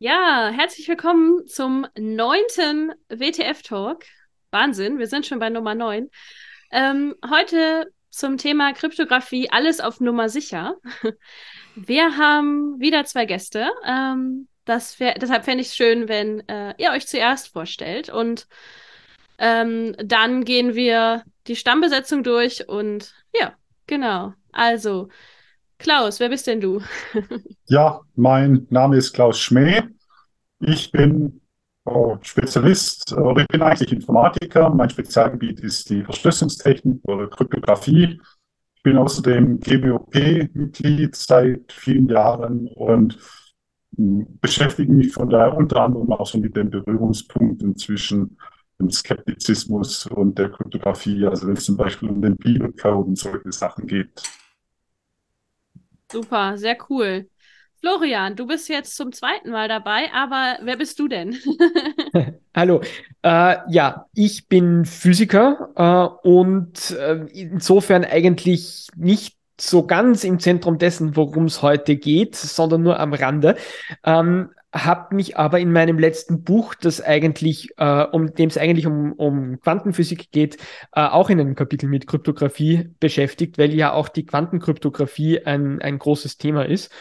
Ja, herzlich willkommen zum neunten WTF-Talk. Wahnsinn, wir sind schon bei Nummer neun. Ähm, heute zum Thema Kryptographie, alles auf Nummer sicher. Wir haben wieder zwei Gäste. Ähm, wär, deshalb fände ich es schön, wenn äh, ihr euch zuerst vorstellt. Und ähm, dann gehen wir die Stammbesetzung durch und ja, genau. Also, Klaus, wer bist denn du? Ja, mein Name ist Klaus Schmäh. Ich bin oh, Spezialist oder ich bin eigentlich Informatiker. Mein Spezialgebiet ist die Verschlüsselungstechnik oder Kryptographie. Ich bin außerdem GWOP-Mitglied seit vielen Jahren und hm, beschäftige mich von daher unter anderem auch so mit den Berührungspunkten zwischen dem Skeptizismus und der Kryptographie, also wenn es zum Beispiel um den Bibelcode und solche Sachen geht. Super, sehr cool. Florian, du bist jetzt zum zweiten Mal dabei, aber wer bist du denn? Hallo, äh, ja, ich bin Physiker äh, und äh, insofern eigentlich nicht so ganz im Zentrum dessen, worum es heute geht, sondern nur am Rande. Ähm, habe mich aber in meinem letzten Buch, das eigentlich, äh, um dem es eigentlich um, um Quantenphysik geht, äh, auch in einem Kapitel mit Kryptographie beschäftigt, weil ja auch die Quantenkryptographie ein, ein großes Thema ist.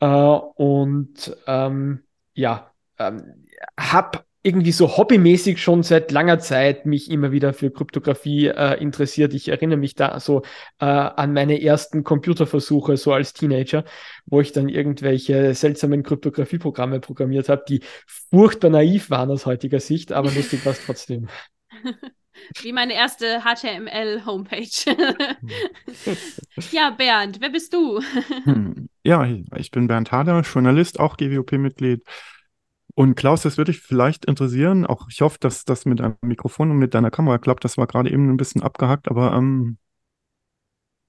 Äh, und ähm, ja, ähm, habe irgendwie so hobbymäßig schon seit langer Zeit mich immer wieder für Kryptographie äh, interessiert. Ich erinnere mich da so äh, an meine ersten Computerversuche so als Teenager, wo ich dann irgendwelche seltsamen Kryptografieprogramme programmiert habe, die furchtbar naiv waren aus heutiger Sicht, aber lustig war es trotzdem. Wie meine erste HTML-Homepage. ja, Bernd, wer bist du? Hm. Ja, ich bin Bernd Hader, Journalist, auch GWOP-Mitglied. Und Klaus, das würde dich vielleicht interessieren. Auch ich hoffe, dass das mit einem Mikrofon und mit deiner Kamera klappt. Das war gerade eben ein bisschen abgehackt, aber ähm,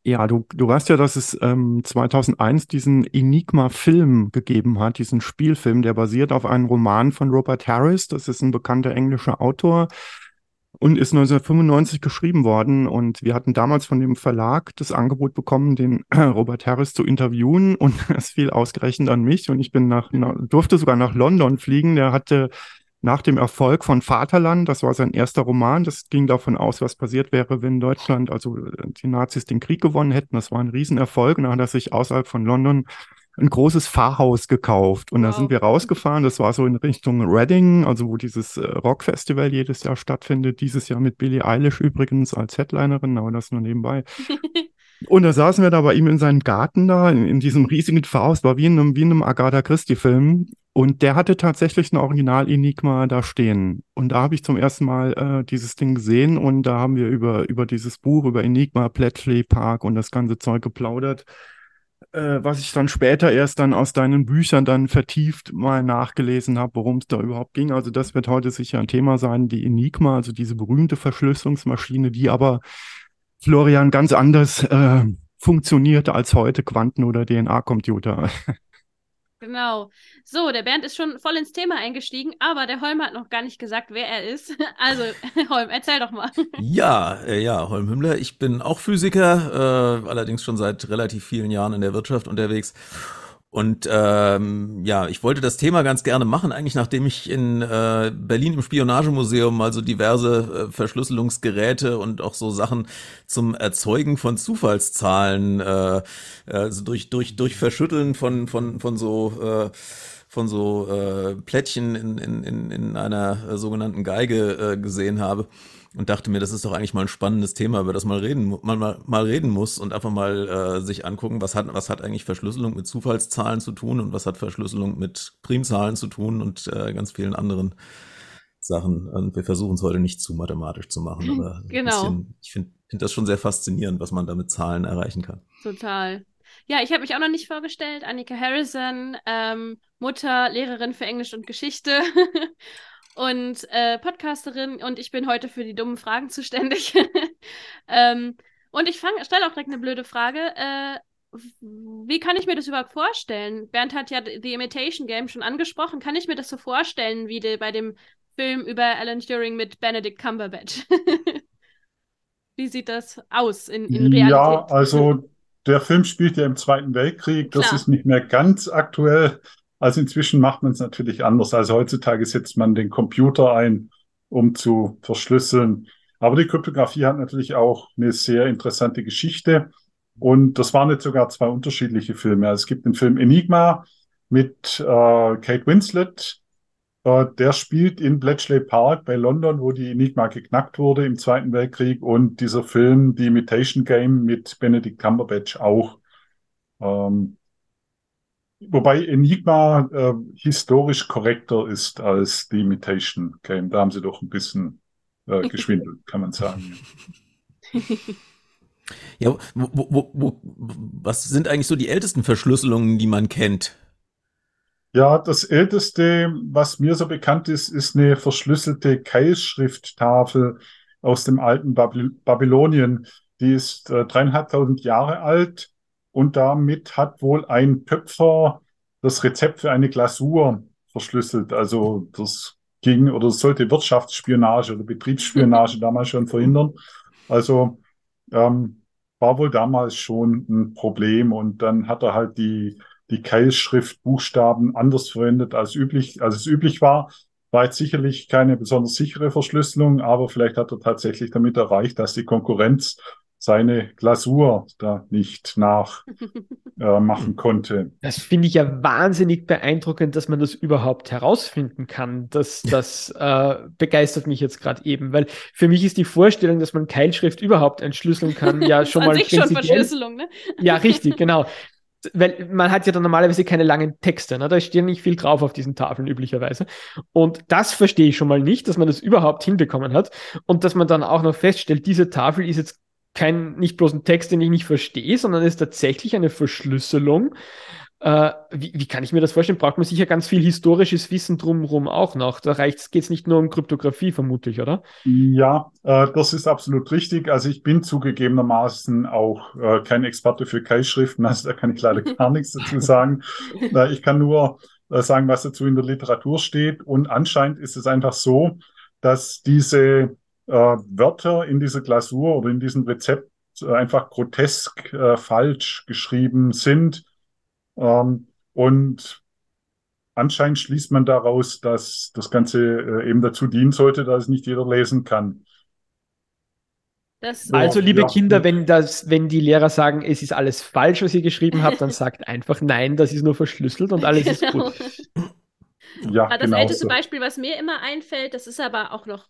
ja, du, du weißt ja, dass es ähm, 2001 diesen Enigma-Film gegeben hat, diesen Spielfilm, der basiert auf einem Roman von Robert Harris. Das ist ein bekannter englischer Autor und ist 1995 geschrieben worden. Und wir hatten damals von dem Verlag das Angebot bekommen, den Robert Harris zu interviewen. Und es fiel ausgerechnet an mich. Und ich bin nach, durfte sogar nach London fliegen. Der hatte nach dem Erfolg von Vaterland, das war sein erster Roman, das ging davon aus, was passiert wäre, wenn Deutschland, also die Nazis den Krieg gewonnen hätten. Das war ein Riesenerfolg. Und dann hat er sich außerhalb von London ein großes Fahrhaus gekauft. Und wow. da sind wir rausgefahren. Das war so in Richtung Reading, also wo dieses äh, Rockfestival jedes Jahr stattfindet. Dieses Jahr mit Billie Eilish übrigens als Headlinerin, aber das nur nebenbei. Und da saßen wir da bei ihm in seinem Garten da, in, in diesem riesigen Fahrhaus, war wie in einem, wie in einem Agatha Christie-Film. Und der hatte tatsächlich ein Original-Enigma da stehen. Und da habe ich zum ersten Mal äh, dieses Ding gesehen und da haben wir über, über dieses Buch, über Enigma, Bletchley Park und das ganze Zeug geplaudert äh, was ich dann später erst dann aus deinen Büchern dann vertieft mal nachgelesen habe, worum es da überhaupt ging. Also das wird heute sicher ein Thema sein, die Enigma, also diese berühmte Verschlüsselungsmaschine, die aber Florian ganz anders äh, funktioniert als heute Quanten- oder DNA-Computer. Genau. So, der Bernd ist schon voll ins Thema eingestiegen, aber der Holm hat noch gar nicht gesagt, wer er ist. Also, Holm, erzähl doch mal. Ja, äh, ja, Holm Hümmler. Ich bin auch Physiker, äh, allerdings schon seit relativ vielen Jahren in der Wirtschaft unterwegs und ähm, ja, ich wollte das Thema ganz gerne machen, eigentlich nachdem ich in äh, Berlin im Spionagemuseum mal so diverse äh, Verschlüsselungsgeräte und auch so Sachen zum Erzeugen von Zufallszahlen, äh, also durch durch durch Verschütteln von von von so äh, von so äh, Plättchen in, in, in, in einer äh, sogenannten Geige äh, gesehen habe und dachte mir, das ist doch eigentlich mal ein spannendes Thema, über das man reden, man mal, mal reden muss und einfach mal äh, sich angucken, was hat, was hat eigentlich Verschlüsselung mit Zufallszahlen zu tun und was hat Verschlüsselung mit Primzahlen zu tun und äh, ganz vielen anderen Sachen. Und wir versuchen es heute nicht zu mathematisch zu machen, aber genau. Bisschen, ich finde find das schon sehr faszinierend, was man da mit Zahlen erreichen kann. Total. Ja, ich habe mich auch noch nicht vorgestellt. Annika Harrison, ähm, Mutter, Lehrerin für Englisch und Geschichte und äh, Podcasterin und ich bin heute für die dummen Fragen zuständig. ähm, und ich stelle auch direkt eine blöde Frage. Äh, wie kann ich mir das überhaupt vorstellen? Bernd hat ja The Imitation Game schon angesprochen. Kann ich mir das so vorstellen, wie de, bei dem Film über Alan Turing mit Benedict Cumberbatch? wie sieht das aus in, in Realität? Ja, also der Film spielt ja im Zweiten Weltkrieg. Das Klar. ist nicht mehr ganz aktuell. Also inzwischen macht man es natürlich anders. Also heutzutage setzt man den Computer ein, um zu verschlüsseln. Aber die Kryptographie hat natürlich auch eine sehr interessante Geschichte. Und das waren jetzt sogar zwei unterschiedliche Filme. Also es gibt den Film Enigma mit äh, Kate Winslet. Äh, der spielt in Bletchley Park bei London, wo die Enigma geknackt wurde im Zweiten Weltkrieg. Und dieser Film, The Imitation Game mit Benedict Cumberbatch auch. Ähm, wobei Enigma äh, historisch korrekter ist als The Imitation Game. Da haben sie doch ein bisschen äh, geschwindelt, kann man sagen. Ja, wo, wo, wo, was sind eigentlich so die ältesten Verschlüsselungen, die man kennt? Ja, das älteste, was mir so bekannt ist, ist eine verschlüsselte Keilschrifttafel aus dem alten Babyl Babylonien. Die ist äh, dreieinhalbtausend Jahre alt und damit hat wohl ein Töpfer das Rezept für eine Glasur verschlüsselt. Also das ging oder sollte Wirtschaftsspionage oder Betriebsspionage damals schon verhindern. Also ähm, war wohl damals schon ein Problem und dann hat er halt die, die Keilschriftbuchstaben anders verwendet als üblich, als es üblich war. War jetzt sicherlich keine besonders sichere Verschlüsselung, aber vielleicht hat er tatsächlich damit erreicht, dass die Konkurrenz seine Glasur da nicht nachmachen äh, konnte. Das finde ich ja wahnsinnig beeindruckend, dass man das überhaupt herausfinden kann. Das, das äh, begeistert mich jetzt gerade eben, weil für mich ist die Vorstellung, dass man Keilschrift überhaupt entschlüsseln kann, ja schon mal sich schon Verschlüsselung, ne? Ja, richtig, genau. Weil man hat ja dann normalerweise keine langen Texte, ne? da steht nicht viel drauf auf diesen Tafeln üblicherweise. Und das verstehe ich schon mal nicht, dass man das überhaupt hinbekommen hat und dass man dann auch noch feststellt, diese Tafel ist jetzt kein, nicht bloß ein Text, den ich nicht verstehe, sondern ist tatsächlich eine Verschlüsselung. Äh, wie, wie, kann ich mir das vorstellen? Braucht man sicher ganz viel historisches Wissen drumherum auch noch. Da geht es nicht nur um Kryptographie, vermutlich, oder? Ja, äh, das ist absolut richtig. Also ich bin zugegebenermaßen auch äh, kein Experte für Keilschriften, also da kann ich leider gar nichts dazu sagen. Äh, ich kann nur äh, sagen, was dazu in der Literatur steht. Und anscheinend ist es einfach so, dass diese äh, Wörter in dieser Glasur oder in diesem Rezept einfach grotesk falsch geschrieben sind. Ähm, und anscheinend schließt man daraus, dass das Ganze äh, eben dazu dienen sollte, dass es nicht jeder lesen kann. Das also, liebe ja. Kinder, wenn das, wenn die Lehrer sagen, es ist alles falsch, was ihr geschrieben habt, dann sagt einfach nein, das ist nur verschlüsselt und alles genau. ist gut. Ja, das genau älteste so. Beispiel, was mir immer einfällt, das ist aber auch noch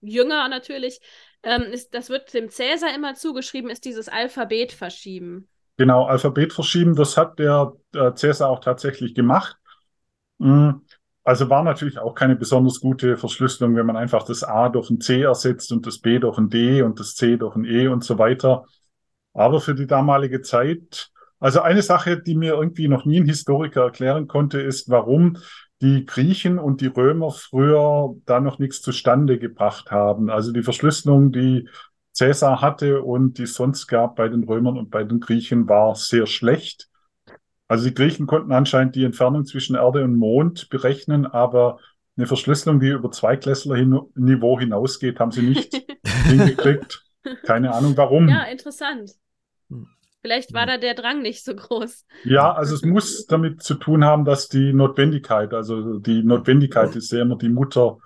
jünger natürlich, ähm, ist, das wird dem Cäsar immer zugeschrieben, ist dieses Alphabet verschieben. Genau, Alphabet verschieben, das hat der äh, Cäsar auch tatsächlich gemacht. Mhm. Also war natürlich auch keine besonders gute Verschlüsselung, wenn man einfach das A durch ein C ersetzt und das B durch ein D und das C durch ein E und so weiter. Aber für die damalige Zeit, also eine Sache, die mir irgendwie noch nie ein Historiker erklären konnte, ist, warum die Griechen und die Römer früher da noch nichts zustande gebracht haben. Also die Verschlüsselung, die Cäsar hatte und die es sonst gab bei den Römern und bei den Griechen, war sehr schlecht. Also die Griechen konnten anscheinend die Entfernung zwischen Erde und Mond berechnen, aber eine Verschlüsselung, die über Zweiklässler-Niveau hinausgeht, haben sie nicht hingekriegt. Keine Ahnung warum. Ja, interessant. Vielleicht war da der Drang nicht so groß. Ja, also es muss damit zu tun haben, dass die Notwendigkeit, also die Notwendigkeit ist ja immer die Mutter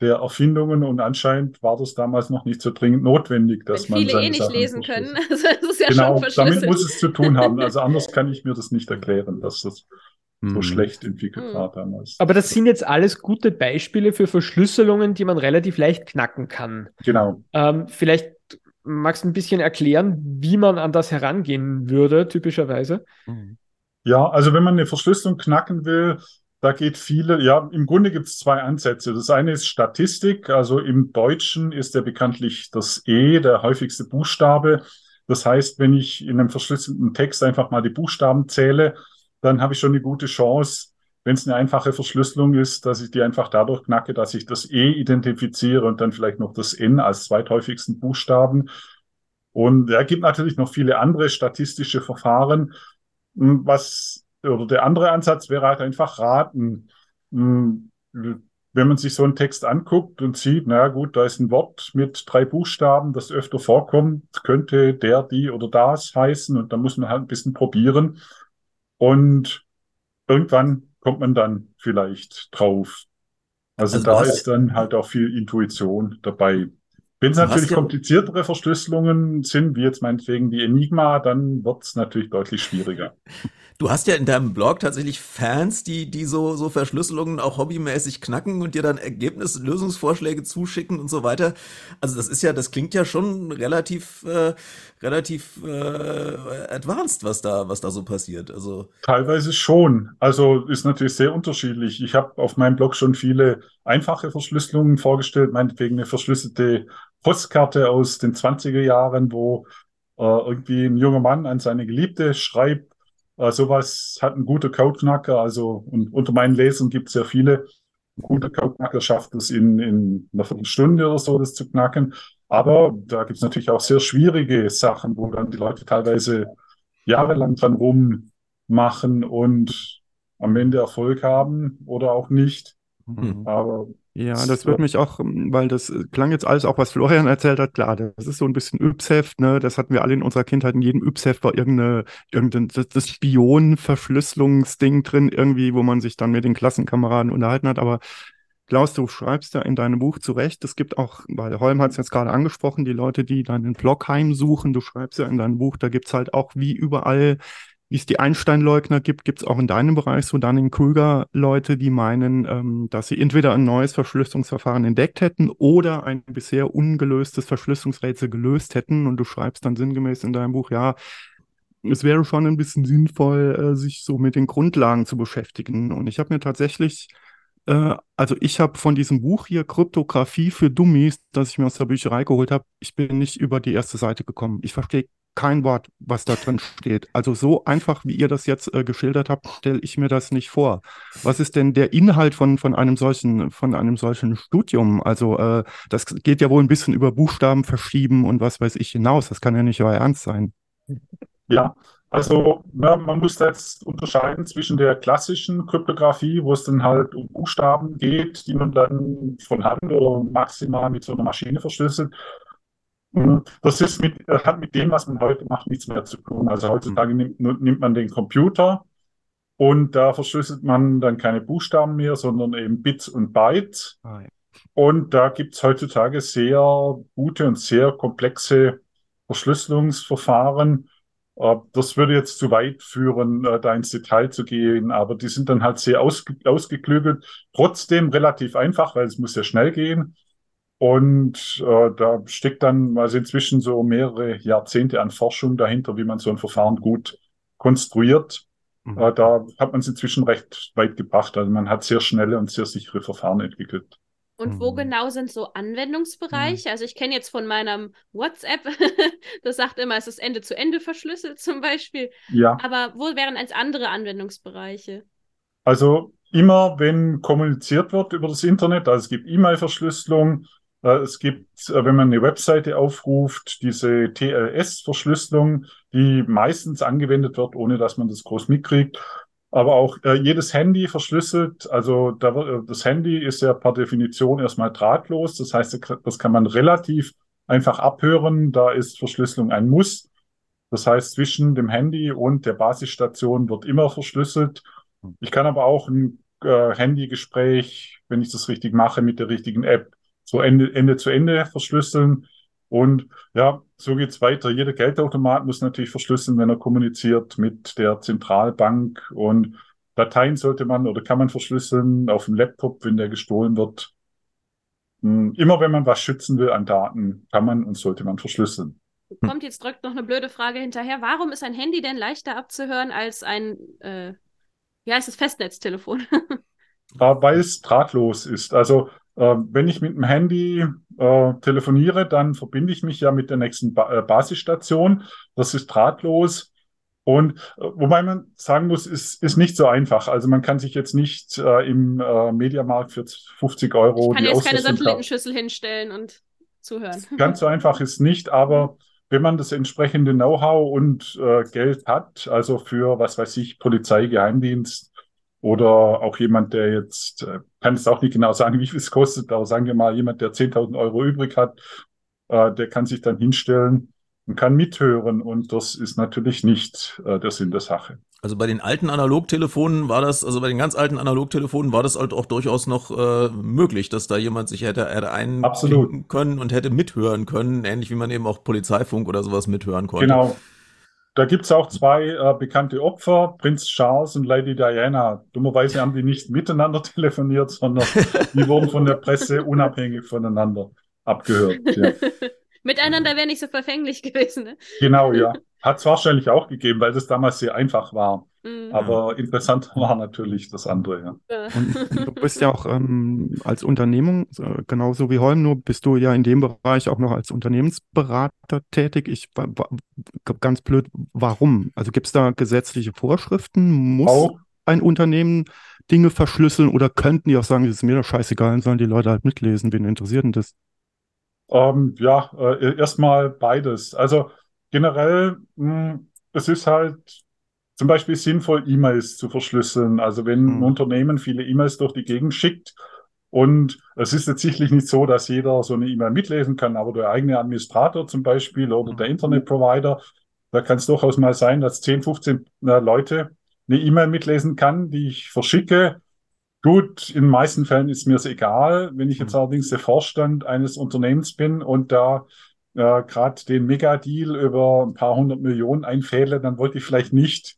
der Erfindungen und anscheinend war das damals noch nicht so dringend notwendig, dass Wenn man viele eh nicht Sachen lesen können. Also das ist ja genau, schon damit muss es zu tun haben. Also anders kann ich mir das nicht erklären, dass das so hm. schlecht entwickelt hm. war damals. Aber das sind jetzt alles gute Beispiele für Verschlüsselungen, die man relativ leicht knacken kann. Genau. Ähm, vielleicht magst du ein bisschen erklären, wie man an das herangehen würde, typischerweise? Ja, also wenn man eine Verschlüsselung knacken will, da geht viele, ja, im Grunde gibt es zwei Ansätze. Das eine ist Statistik, also im Deutschen ist ja bekanntlich das E der häufigste Buchstabe. Das heißt, wenn ich in einem verschlüsselten Text einfach mal die Buchstaben zähle, dann habe ich schon eine gute Chance, wenn es eine einfache Verschlüsselung ist, dass ich die einfach dadurch knacke, dass ich das E identifiziere und dann vielleicht noch das N als zweithäufigsten Buchstaben. Und er gibt natürlich noch viele andere statistische Verfahren. Was, oder der andere Ansatz wäre halt einfach raten. Hm, wenn man sich so einen Text anguckt und sieht, na gut, da ist ein Wort mit drei Buchstaben, das öfter vorkommt, könnte der, die oder das heißen und da muss man halt ein bisschen probieren. Und irgendwann kommt man dann vielleicht drauf. Also, Also da ist dann halt auch viel Intuition dabei. Wenn es hast natürlich kompliziertere Verschlüsselungen sind, wie jetzt meinetwegen die Enigma, dann wird es natürlich deutlich schwieriger. Du hast ja in deinem Blog tatsächlich Fans, die, die so, so Verschlüsselungen auch hobbymäßig knacken und dir dann Ergebnis, Lösungsvorschläge zuschicken und so weiter. Also das ist ja, das klingt ja schon relativ, äh, relativ äh, advanced, was da, was da so passiert. Also Teilweise schon. Also ist natürlich sehr unterschiedlich. Ich habe auf meinem Blog schon viele einfache Verschlüsselungen vorgestellt, meinetwegen eine verschlüsselte Postkarte aus den 20er Jahren, wo äh, irgendwie ein junger Mann an seine Geliebte schreibt. Äh, sowas hat ein guter Codeknacker. Also und unter meinen Lesern gibt es sehr viele. Ein guter Codeknacker schafft es in, in einer Viertelstunde oder so, das zu knacken. Aber da gibt es natürlich auch sehr schwierige Sachen, wo dann die Leute teilweise jahrelang dran rummachen und am Ende Erfolg haben oder auch nicht. Mhm. Aber Ja, das wird mich auch, weil das äh, klang jetzt alles auch, was Florian erzählt hat, klar, das ist so ein bisschen Yps-Heft, ne? Das hatten wir alle in unserer Kindheit. In jedem Yps-Heft war irgendeine, irgendein das, das Spion-Verschlüsselungsding drin, irgendwie, wo man sich dann mit den Klassenkameraden unterhalten hat. Aber Klaus, du schreibst ja in deinem Buch zu Recht, es gibt auch, weil Holm hat es jetzt gerade angesprochen, die Leute, die dann den Blog heimsuchen, du schreibst ja in deinem Buch, da gibt's halt auch wie überall wie es die Einstein-Leugner gibt, gibt es auch in deinem Bereich so Dunning-Kruger-Leute, die meinen, ähm, dass sie entweder ein neues Verschlüsselungsverfahren entdeckt hätten oder ein bisher ungelöstes Verschlüsselungsrätsel gelöst hätten. Und du schreibst dann sinngemäß in deinem Buch, ja, es wäre schon ein bisschen sinnvoll, äh, sich so mit den Grundlagen zu beschäftigen. Und ich habe mir tatsächlich, äh, also ich habe von diesem Buch hier Kryptographie für Dummies, das ich mir aus der Bücherei geholt habe, ich bin nicht über die erste Seite gekommen. Ich verstehe kein Wort, was da drin steht. Also so einfach, wie ihr das jetzt äh, geschildert habt, stelle ich mir das nicht vor. Was ist denn der Inhalt von, von einem solchen, von einem solchen Studium? Also äh, das geht ja wohl ein bisschen über Buchstaben verschieben und was weiß ich hinaus. Das kann ja nicht euer Ernst sein. Ja, also na, man muss jetzt unterscheiden zwischen der klassischen Kryptographie, wo es dann halt um Buchstaben geht, die man dann von Hand oder maximal mit so einer Maschine verschlüsselt. Das ist mit, hat mit dem, was man heute macht, nichts mehr zu tun. Also heutzutage nimmt, nimmt man den Computer und da verschlüsselt man dann keine Buchstaben mehr, sondern eben Bits und Bytes. Ah, ja. Und da gibt es heutzutage sehr gute und sehr komplexe Verschlüsselungsverfahren. Das würde jetzt zu weit führen, äh, da ins Detail zu gehen, aber die sind dann halt sehr ausge ausgeklügelt, trotzdem relativ einfach, weil es muss ja schnell gehen. Und äh, da steckt dann also inzwischen so mehrere Jahrzehnte an Forschung dahinter, wie man so ein Verfahren gut konstruiert. Mhm. Äh, da hat man es inzwischen recht weit gebracht. Also man hat sehr schnelle und sehr sichere Verfahren entwickelt. Und wo Mhm. genau sind so Anwendungsbereiche? Also ich kenne jetzt von meinem WhatsApp, das sagt immer, es ist Ende zu Ende verschlüsselt zum Beispiel. Ja. Aber wo wären als andere Anwendungsbereiche? Also immer, wenn kommuniziert wird über das Internet, also es gibt E-Mail-Verschlüsselung, es gibt, äh, wenn man eine Webseite aufruft, diese TLS-Verschlüsselung, die meistens angewendet wird, ohne dass man das groß mitkriegt. Aber auch äh, jedes Handy verschlüsselt. Also äh, das Handy ist ja per Definition erstmal drahtlos. Das heißt, das kann man relativ einfach abhören. Da ist Verschlüsselung ein Muss. Das heißt, zwischen dem Handy und der Basisstation wird immer verschlüsselt. Ich kann aber auch ein äh, Handygespräch, wenn ich das richtig mache, mit der richtigen App, so Ende, Ende zu Ende verschlüsseln. Und ja, so geht's weiter. Jeder Geldautomat muss natürlich verschlüsseln, wenn er kommuniziert mit der Zentralbank. Und Dateien sollte man oder kann man verschlüsseln auf dem Laptop, wenn der gestohlen wird. Hm, Immer wenn man was schützen will an Daten, kann man und sollte man verschlüsseln. Kommt jetzt direkt noch eine blöde Frage hinterher. Warum ist ein Handy denn leichter abzuhören als ein, äh, wie heißt es, Festnetztelefon? weil es drahtlos ist. Also wenn ich mit dem Handy äh, telefoniere, dann verbinde ich mich ja mit der nächsten ba äh, Basisstation. Das ist drahtlos. Und äh, wobei man sagen muss, ist, ist nicht so einfach. Also man kann sich jetzt nicht äh, im äh, Mediamarkt für 50 Euro Ich kann die jetzt keine. Satellitenschüssel hinstellen und zuhören. Ganz so einfach ist nicht, aber wenn man das entsprechende Know-how und äh, Geld hat, also für, was weiß ich, Polizei, Geheimdienst oder auch jemand, der jetzt, äh, kann es auch nicht genau sagen, wie viel es kostet, aber sagen wir mal, jemand, der 10.000 Euro übrig hat, äh, der kann sich dann hinstellen und kann mithören und das ist natürlich nicht äh, der Sinn der Sache. Also bei den alten Analogtelefonen war das, also bei den ganz alten Analogtelefonen war das halt auch durchaus noch äh, möglich, dass da jemand sich hätte, hätte einklinken können und hätte mithören können, ähnlich wie man eben auch Polizeifunk oder sowas mithören konnte. Genau. Da gibt es auch zwei äh, bekannte Opfer, Prinz Charles und Lady Diana. Dummerweise haben die nicht miteinander telefoniert, sondern die wurden von der Presse unabhängig voneinander abgehört. Ja. Miteinander wäre nicht so verfänglich gewesen. Ne? Genau, ja. Hat es wahrscheinlich auch gegeben, weil das damals sehr einfach war. Mhm. Aber interessant war natürlich das andere. Ja. Und du bist ja auch ähm, als Unternehmung, genauso wie Holm, nur bist du ja in dem Bereich auch noch als Unternehmensberater tätig. Ich ganz blöd, warum? Also gibt es da gesetzliche Vorschriften? Muss auch. ein Unternehmen Dinge verschlüsseln oder könnten die auch sagen, das ist mir doch scheißegal, sollen die Leute halt mitlesen, wen interessiert denn das? Ähm, ja, äh, erstmal beides. Also generell, mh, hm, es ist halt zum Beispiel sinnvoll, E-Mails zu verschlüsseln. Also wenn ein hm. Unternehmen viele E-Mails durch die Gegend schickt und es ist jetzt sicherlich nicht so, dass jeder so eine E-Mail mitlesen kann, aber der eigene Administrator zum Beispiel oder der hm. Internetprovider, da kann es durchaus mal sein, dass 10, 15 äh, Leute eine E-Mail mitlesen kann, die ich verschicke Gut, in den meisten Fällen ist mir es egal. Wenn ich jetzt mhm. allerdings der Vorstand eines Unternehmens bin und da äh, gerade den Megadeal über ein paar hundert Millionen einfähle, dann wollte ich vielleicht nicht,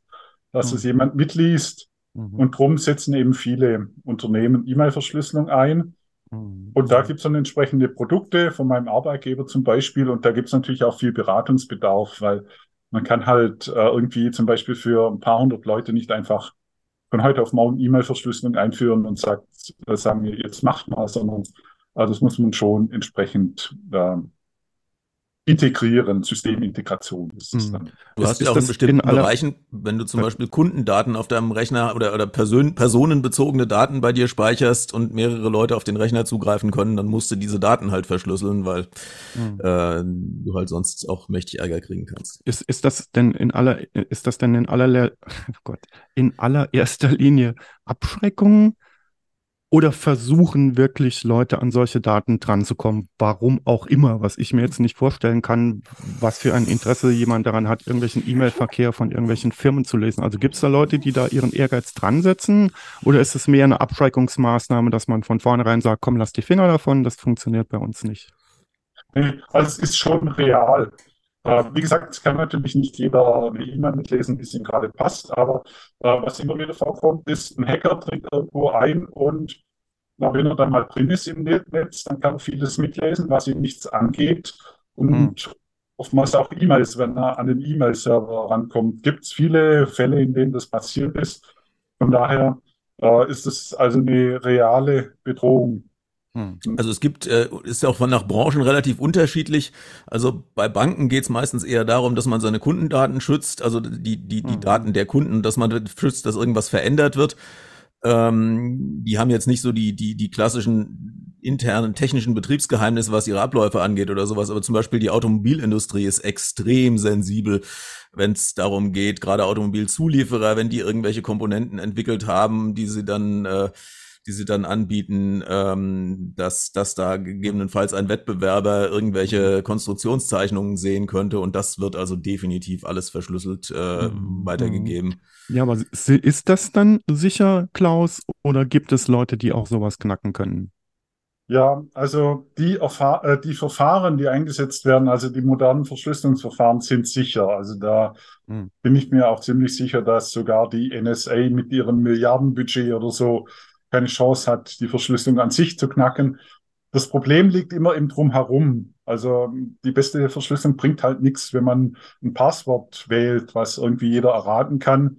dass mhm. es jemand mitliest. Mhm. Und drum setzen eben viele Unternehmen E-Mail-Verschlüsselung ein. Mhm. Und da gibt es dann entsprechende Produkte von meinem Arbeitgeber zum Beispiel. Und da gibt es natürlich auch viel Beratungsbedarf, weil man kann halt äh, irgendwie zum Beispiel für ein paar hundert Leute nicht einfach von heute auf morgen E-Mail-Verschlüsselung einführen und sagt, äh, sagen wir, jetzt macht mal, sondern äh, das muss man schon entsprechend äh, integrieren, Systemintegration ist es hm. dann. Du hast ja auch in bestimmten in Bereichen, wenn du zum Beispiel Kundendaten auf deinem Rechner oder, oder Person, personenbezogene Daten bei dir speicherst und mehrere Leute auf den Rechner zugreifen können, dann musst du diese Daten halt verschlüsseln, weil mhm. äh, du halt sonst auch mächtig Ärger kriegen kannst. Ist, ist das denn in aller, ist das denn in aller, oh Gott, in allererster Linie Abschreckung? Oder versuchen wirklich Leute an solche Daten dranzukommen? Warum auch immer, was ich mir jetzt nicht vorstellen kann, was für ein Interesse jemand daran hat, irgendwelchen E-Mail-Verkehr von irgendwelchen Firmen zu lesen. Also gibt es da Leute, die da ihren Ehrgeiz dran setzen? Oder ist es mehr eine Abschreckungsmaßnahme, dass man von vornherein sagt, komm, lass die Finger davon, das funktioniert bei uns nicht? Also es ist schon real. Wie gesagt, es kann natürlich nicht jeder eine E-Mail mitlesen, wie es ihm gerade passt, aber äh, was immer wieder vorkommt, ist, ein Hacker tritt irgendwo ein und na, wenn er dann mal drin ist im Netz, dann kann er vieles mitlesen, was ihm nichts angeht. Und mhm. oftmals auch E-Mails, wenn er an den E-Mail-Server rankommt. Gibt es viele Fälle, in denen das passiert ist. Von daher äh, ist es also eine reale Bedrohung. Also es gibt, äh, ist ja auch von nach Branchen relativ unterschiedlich. Also bei Banken geht es meistens eher darum, dass man seine Kundendaten schützt, also die, die, die mhm. Daten der Kunden, dass man schützt, dass irgendwas verändert wird. Ähm, die haben jetzt nicht so die, die, die klassischen internen technischen Betriebsgeheimnisse, was ihre Abläufe angeht oder sowas. Aber zum Beispiel die Automobilindustrie ist extrem sensibel, wenn es darum geht, gerade Automobilzulieferer, wenn die irgendwelche Komponenten entwickelt haben, die sie dann äh, die sie dann anbieten, ähm, dass, dass da gegebenenfalls ein Wettbewerber irgendwelche Konstruktionszeichnungen sehen könnte und das wird also definitiv alles verschlüsselt äh, mhm. weitergegeben. Ja, aber ist das dann sicher, Klaus, oder gibt es Leute, die auch sowas knacken können? Ja, also die, äh, die Verfahren, die eingesetzt werden, also die modernen Verschlüsselungsverfahren sind sicher. Also da hm. bin ich mir auch ziemlich sicher, dass sogar die NSA mit ihrem Milliardenbudget oder so keine Chance hat, die Verschlüsselung an sich zu knacken. Das Problem liegt immer im Drumherum. Also die beste Verschlüsselung bringt halt nichts, wenn man ein Passwort wählt, was irgendwie jeder erraten kann.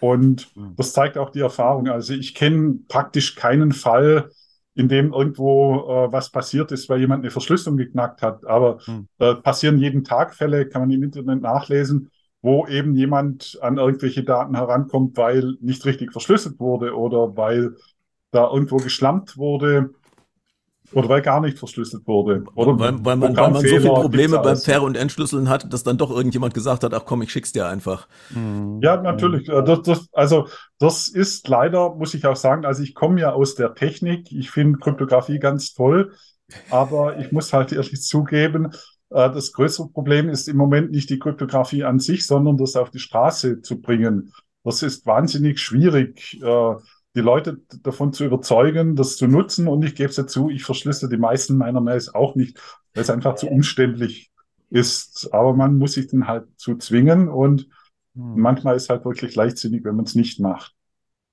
Und hm. das zeigt auch die Erfahrung. Also ich kenne praktisch keinen Fall, in dem irgendwo äh, was passiert ist, weil jemand eine Verschlüsselung geknackt hat. Aber hm. äh, passieren jeden Tag Fälle, kann man im Internet nachlesen, wo eben jemand an irgendwelche Daten herankommt, weil nicht richtig verschlüsselt wurde oder weil da irgendwo geschlampt wurde oder weil gar nicht verschlüsselt wurde. Oder weil, weil man, weil man so viele Probleme beim Ver- und Entschlüsseln hat, dass dann doch irgendjemand gesagt hat, ach komm, ich schick's dir einfach. Mhm. Ja, natürlich. Äh, das, das, also das ist leider, muss ich auch sagen, also ich komme ja aus der Technik. Ich finde Kryptographie ganz toll. Aber ich muss halt ehrlich zugeben, äh, das größere Problem ist im Moment nicht die Kryptographie an sich, sondern das auf die Straße zu bringen. Das ist wahnsinnig schwierig, äh, die Leute davon zu überzeugen, das zu nutzen. Und ich gebe es dazu, ich verschlüsse die meisten meiner Mails auch nicht, weil es einfach zu umständlich ist. Aber man muss sich dann halt zu zwingen und hm. manchmal ist halt wirklich leichtsinnig, wenn man es nicht macht.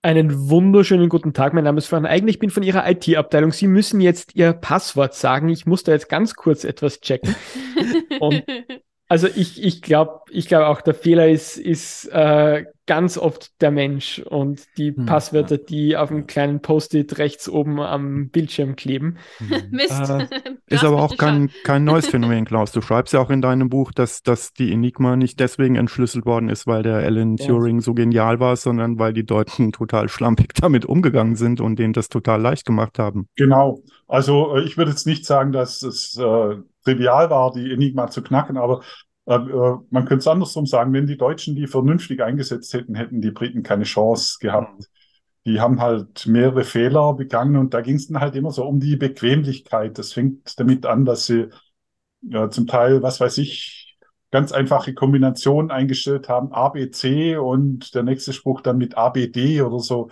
Einen wunderschönen guten Tag. Mein Name ist Fran Eigen. Ich bin von Ihrer IT-Abteilung. Sie müssen jetzt Ihr Passwort sagen. Ich muss da jetzt ganz kurz etwas checken. Und also ich, ich glaube ich glaube auch, der Fehler ist, ist äh, ganz oft der Mensch und die hm, Passwörter, die auf einem kleinen Post-it rechts oben am Bildschirm kleben. Hm. Mist. Äh, ist aber auch kein, kein neues Phänomen, Klaus. Du schreibst ja auch in deinem Buch, dass, dass die Enigma nicht deswegen entschlüsselt worden ist, weil der Alan ja. Turing so genial war, sondern weil die Deutschen total schlampig damit umgegangen sind und denen das total leicht gemacht haben. Genau. Also äh, ich würde jetzt nicht sagen, dass es äh, trivial war, die Enigma zu knacken, aber äh, äh, man könnte es andersrum sagen, wenn die Deutschen die vernünftig eingesetzt hätten, hätten die Briten keine Chance gehabt. Mhm. Die haben halt mehrere Fehler begangen und da ging es dann halt immer so um die Bequemlichkeit. Das fängt damit an, dass sie ja, zum Teil, was weiß ich, ganz einfache Kombinationen eingestellt haben, ABC und der nächste Spruch dann mit ABD oder so.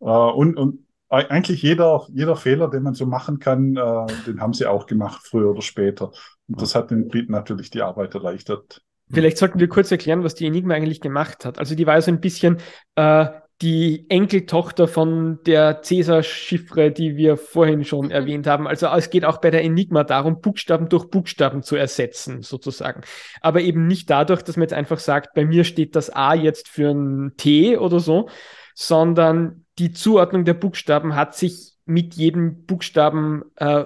Äh, und, und eigentlich jeder, jeder Fehler, den man so machen kann, äh, den haben sie auch gemacht, früher oder später. Und das hat den Briten natürlich die Arbeit erleichtert. Vielleicht sollten wir kurz erklären, was die Enigma eigentlich gemacht hat. Also die war so ein bisschen äh, die Enkeltochter von der Cäsar-Chiffre, die wir vorhin schon erwähnt haben. Also es geht auch bei der Enigma darum, Buchstaben durch Buchstaben zu ersetzen, sozusagen. Aber eben nicht dadurch, dass man jetzt einfach sagt, bei mir steht das A jetzt für ein T oder so, sondern die Zuordnung der Buchstaben hat sich mit jedem Buchstaben äh,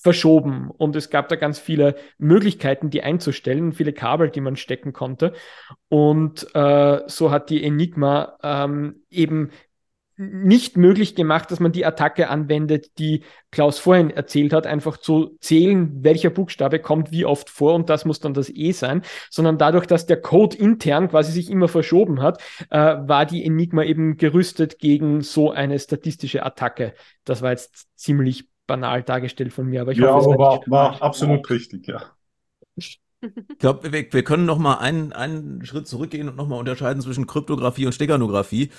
verschoben und es gab da ganz viele Möglichkeiten, die einzustellen, viele Kabel, die man stecken konnte. Und äh, so hat die Enigma ähm, eben nicht möglich gemacht, dass man die Attacke anwendet, die Klaus vorhin erzählt hat, einfach zu zählen, welcher Buchstabe kommt wie oft vor und das muss dann das E sein, sondern dadurch, dass der Code intern quasi sich immer verschoben hat, äh, war die Enigma eben gerüstet gegen so eine statistische Attacke. Das war jetzt ziemlich banal dargestellt von mir, aber ich ja, hoffe, es war, war absolut richtig, ja. Ich glaube, wir, wir, können noch mal einen, einen Schritt zurückgehen und noch mal unterscheiden zwischen Kryptographie und Steganographie,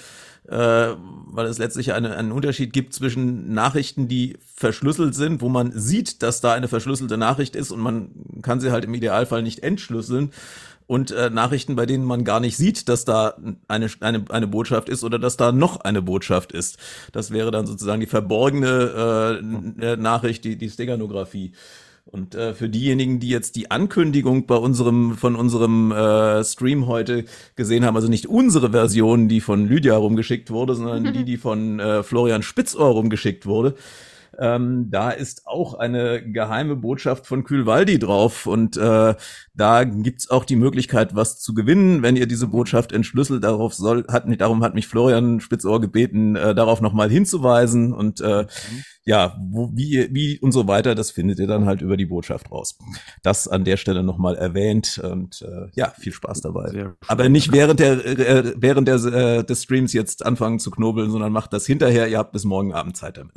äh, weil es letztlich eine, einen Unterschied gibt zwischen Nachrichten, die verschlüsselt sind, wo man sieht, dass da eine verschlüsselte Nachricht ist und man kann sie halt im Idealfall nicht entschlüsseln und äh, Nachrichten, bei denen man gar nicht sieht, dass da eine, eine, eine Botschaft ist oder dass da noch eine Botschaft ist. Das wäre dann sozusagen die verborgene äh, Nachricht, die, die Steganographie. Und äh, für diejenigen, die jetzt die Ankündigung bei unserem von unserem äh, Stream heute gesehen haben, also nicht unsere Version, die von Lydia rumgeschickt wurde, sondern die, die von äh, Florian Spitzohr rumgeschickt wurde, ähm, da ist auch eine geheime Botschaft von Kühlwaldi drauf und äh, da gibt's auch die Möglichkeit, was zu gewinnen, wenn ihr diese Botschaft entschlüsselt. Darauf soll, hat mich, darum hat mich Florian Spitzohr gebeten, äh, darauf nochmal hinzuweisen und äh, mhm. ja, wo, wie, wie und so weiter, das findet ihr dann halt über die Botschaft raus. Das an der Stelle nochmal erwähnt und äh, ja, viel Spaß dabei. Aber nicht während der äh, während der, äh, des Streams jetzt anfangen zu knobeln, sondern macht das hinterher. Ihr habt bis morgen Abend Zeit damit.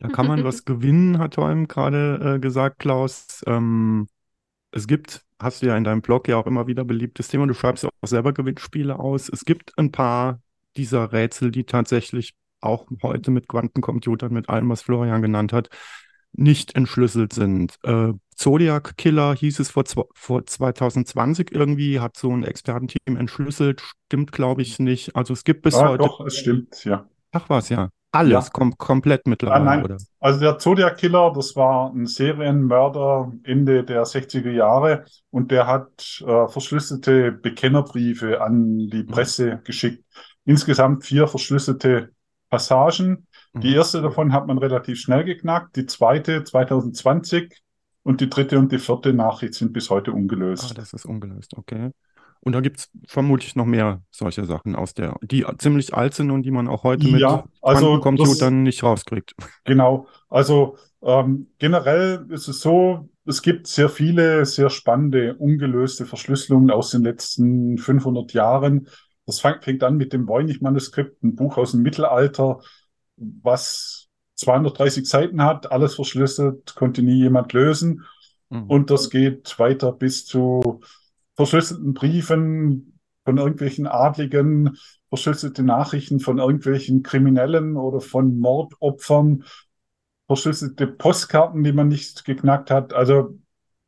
Da kann man was gewinnen, hat Holm gerade äh, gesagt, Klaus. Ähm, es gibt, hast du ja in deinem Blog ja auch immer wieder beliebtes Thema, du schreibst ja auch selber Gewinnspiele aus. Es gibt ein paar dieser Rätsel, die tatsächlich auch heute mit Quantencomputern, mit allem, was Florian genannt hat, nicht entschlüsselt sind. Äh, Zodiac Killer hieß es vor, vor 2020 irgendwie, hat so ein Expertenteam entschlüsselt, stimmt glaube ich nicht. Also es gibt bis ja, heute. Doch, es stimmt, ja. Ach was, ja. Alles, ja. kom komplett mittlerweile, ah, nein. oder? Also der Zodiac Killer, das war ein Serienmörder Ende der 60er Jahre und der hat äh, verschlüsselte Bekennerbriefe an die mhm. Presse mhm. geschickt. Insgesamt vier verschlüsselte Passagen. Mhm. Die erste davon hat man relativ schnell geknackt, die zweite 2020 und die dritte und die vierte Nachricht sind bis heute ungelöst. Ah, das ist ungelöst, okay. Und da gibt es vermutlich noch mehr solche Sachen aus der, die ziemlich alt sind und die man auch heute ja, mit also Computern nicht rauskriegt. Genau. Also ähm, generell ist es so, es gibt sehr viele, sehr spannende, ungelöste Verschlüsselungen aus den letzten 500 Jahren. Das fängt an mit dem Voynich-Manuskript, ein Buch aus dem Mittelalter, was 230 Seiten hat, alles verschlüsselt, konnte nie jemand lösen. Mhm. Und das geht weiter bis zu verschlüsselten Briefen von irgendwelchen Adligen, verschlüsselte Nachrichten von irgendwelchen Kriminellen oder von Mordopfern, verschlüsselte Postkarten, die man nicht geknackt hat. Also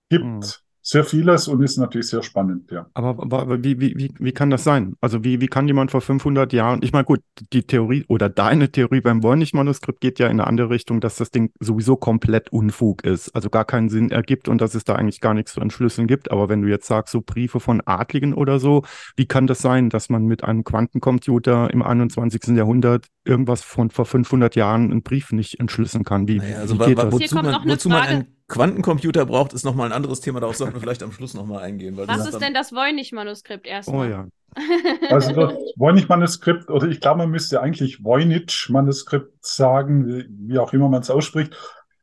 gibt mhm sehr vieles und ist natürlich sehr spannend, ja. Aber, aber wie, wie, wie, wie kann das sein? Also wie, wie kann jemand vor 500 Jahren, ich meine gut, die Theorie oder deine Theorie beim Wollnich-Manuskript geht ja in eine andere Richtung, dass das Ding sowieso komplett Unfug ist, also gar keinen Sinn ergibt und dass es da eigentlich gar nichts zu entschlüsseln gibt. Aber wenn du jetzt sagst, so Briefe von Adligen oder so, wie kann das sein, dass man mit einem Quantencomputer im 21. Jahrhundert irgendwas von vor 500 Jahren einen Brief nicht entschlüsseln kann? Wie, naja, also wie geht das? Wozu man, wozu man einen Quantencomputer braucht, ist nochmal ein anderes Thema. Darauf sollten wir vielleicht am Schluss nochmal eingehen. Was ist denn das Voynich-Manuskript erstmal? Oh ja. Also das Voynich-Manuskript, oder ich glaube, man müsste eigentlich Voynich-Manuskript sagen, wie auch immer man es ausspricht,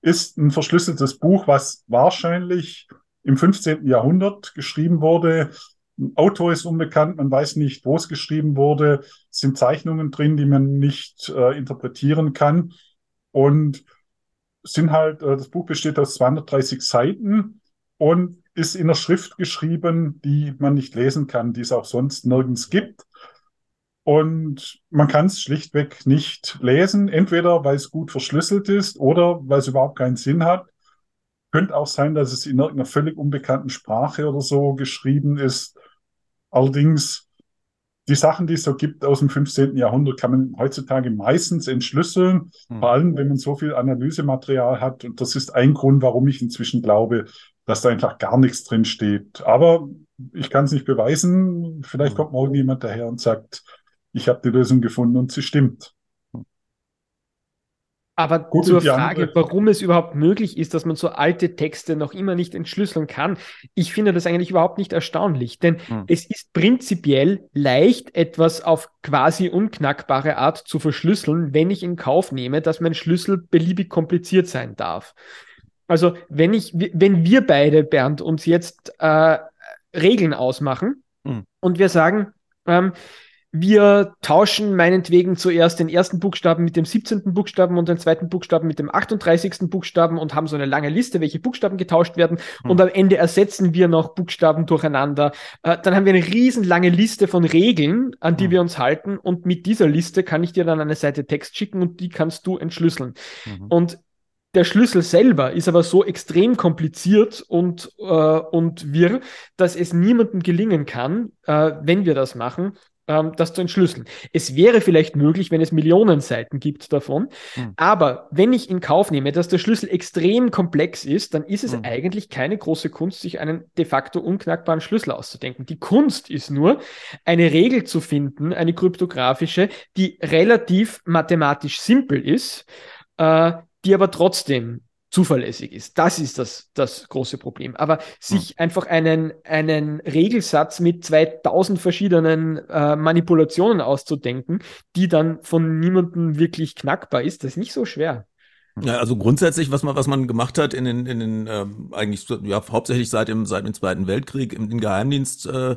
ist ein verschlüsseltes Buch, was wahrscheinlich im 15. Jahrhundert geschrieben wurde. Ein Autor ist unbekannt, man weiß nicht, wo es geschrieben wurde. Es sind Zeichnungen drin, die man nicht äh, interpretieren kann. Und sind halt, äh, das Buch besteht aus 230 Seiten und ist in einer Schrift geschrieben, die man nicht lesen kann, die es auch sonst nirgends gibt. Und man kann es schlichtweg nicht lesen, entweder weil es gut verschlüsselt ist oder weil es überhaupt keinen Sinn hat. Könnte auch sein, dass es in irgendeiner völlig unbekannten Sprache oder so geschrieben ist. Allerdings die Sachen, die es so gibt aus dem 15. Jahrhundert, kann man heutzutage meistens entschlüsseln, mhm. vor allem wenn man so viel Analysematerial hat. Und das ist ein Grund, warum ich inzwischen glaube, dass da einfach gar nichts drin steht. Aber ich kann es nicht beweisen. Vielleicht mhm. kommt morgen jemand daher und sagt, ich habe die Lösung gefunden und sie stimmt. Aber Gut, zur Frage, warum es überhaupt möglich ist, dass man so alte Texte noch immer nicht entschlüsseln kann, ich finde das eigentlich überhaupt nicht erstaunlich, denn hm. es ist prinzipiell leicht, etwas auf quasi unknackbare Art zu verschlüsseln, wenn ich in Kauf nehme, dass mein Schlüssel beliebig kompliziert sein darf. Also wenn ich, wenn wir beide, Bernd, uns jetzt äh, Regeln ausmachen hm. und wir sagen, ähm, wir tauschen meinetwegen zuerst den ersten Buchstaben mit dem 17. Buchstaben und den zweiten Buchstaben mit dem 38. Buchstaben und haben so eine lange Liste, welche Buchstaben getauscht werden. Hm. Und am Ende ersetzen wir noch Buchstaben durcheinander. Äh, dann haben wir eine riesenlange Liste von Regeln, an die hm. wir uns halten. Und mit dieser Liste kann ich dir dann eine Seite Text schicken und die kannst du entschlüsseln. Mhm. Und der Schlüssel selber ist aber so extrem kompliziert und, äh, und wirr, dass es niemandem gelingen kann, äh, wenn wir das machen, ähm, das zu entschlüsseln. Es wäre vielleicht möglich, wenn es Millionen Seiten gibt davon, hm. aber wenn ich in Kauf nehme, dass der Schlüssel extrem komplex ist, dann ist es hm. eigentlich keine große Kunst, sich einen de facto unknackbaren Schlüssel auszudenken. Die Kunst ist nur, eine Regel zu finden, eine kryptografische, die relativ mathematisch simpel ist, äh, die aber trotzdem zuverlässig ist. Das ist das, das große Problem. Aber sich hm. einfach einen, einen Regelsatz mit 2000 verschiedenen äh, Manipulationen auszudenken, die dann von niemandem wirklich knackbar ist, das ist nicht so schwer. Ja, also grundsätzlich, was man, was man gemacht hat in den, in den ähm, eigentlich ja, hauptsächlich seit dem, seit dem Zweiten Weltkrieg im, im Geheimdienst äh,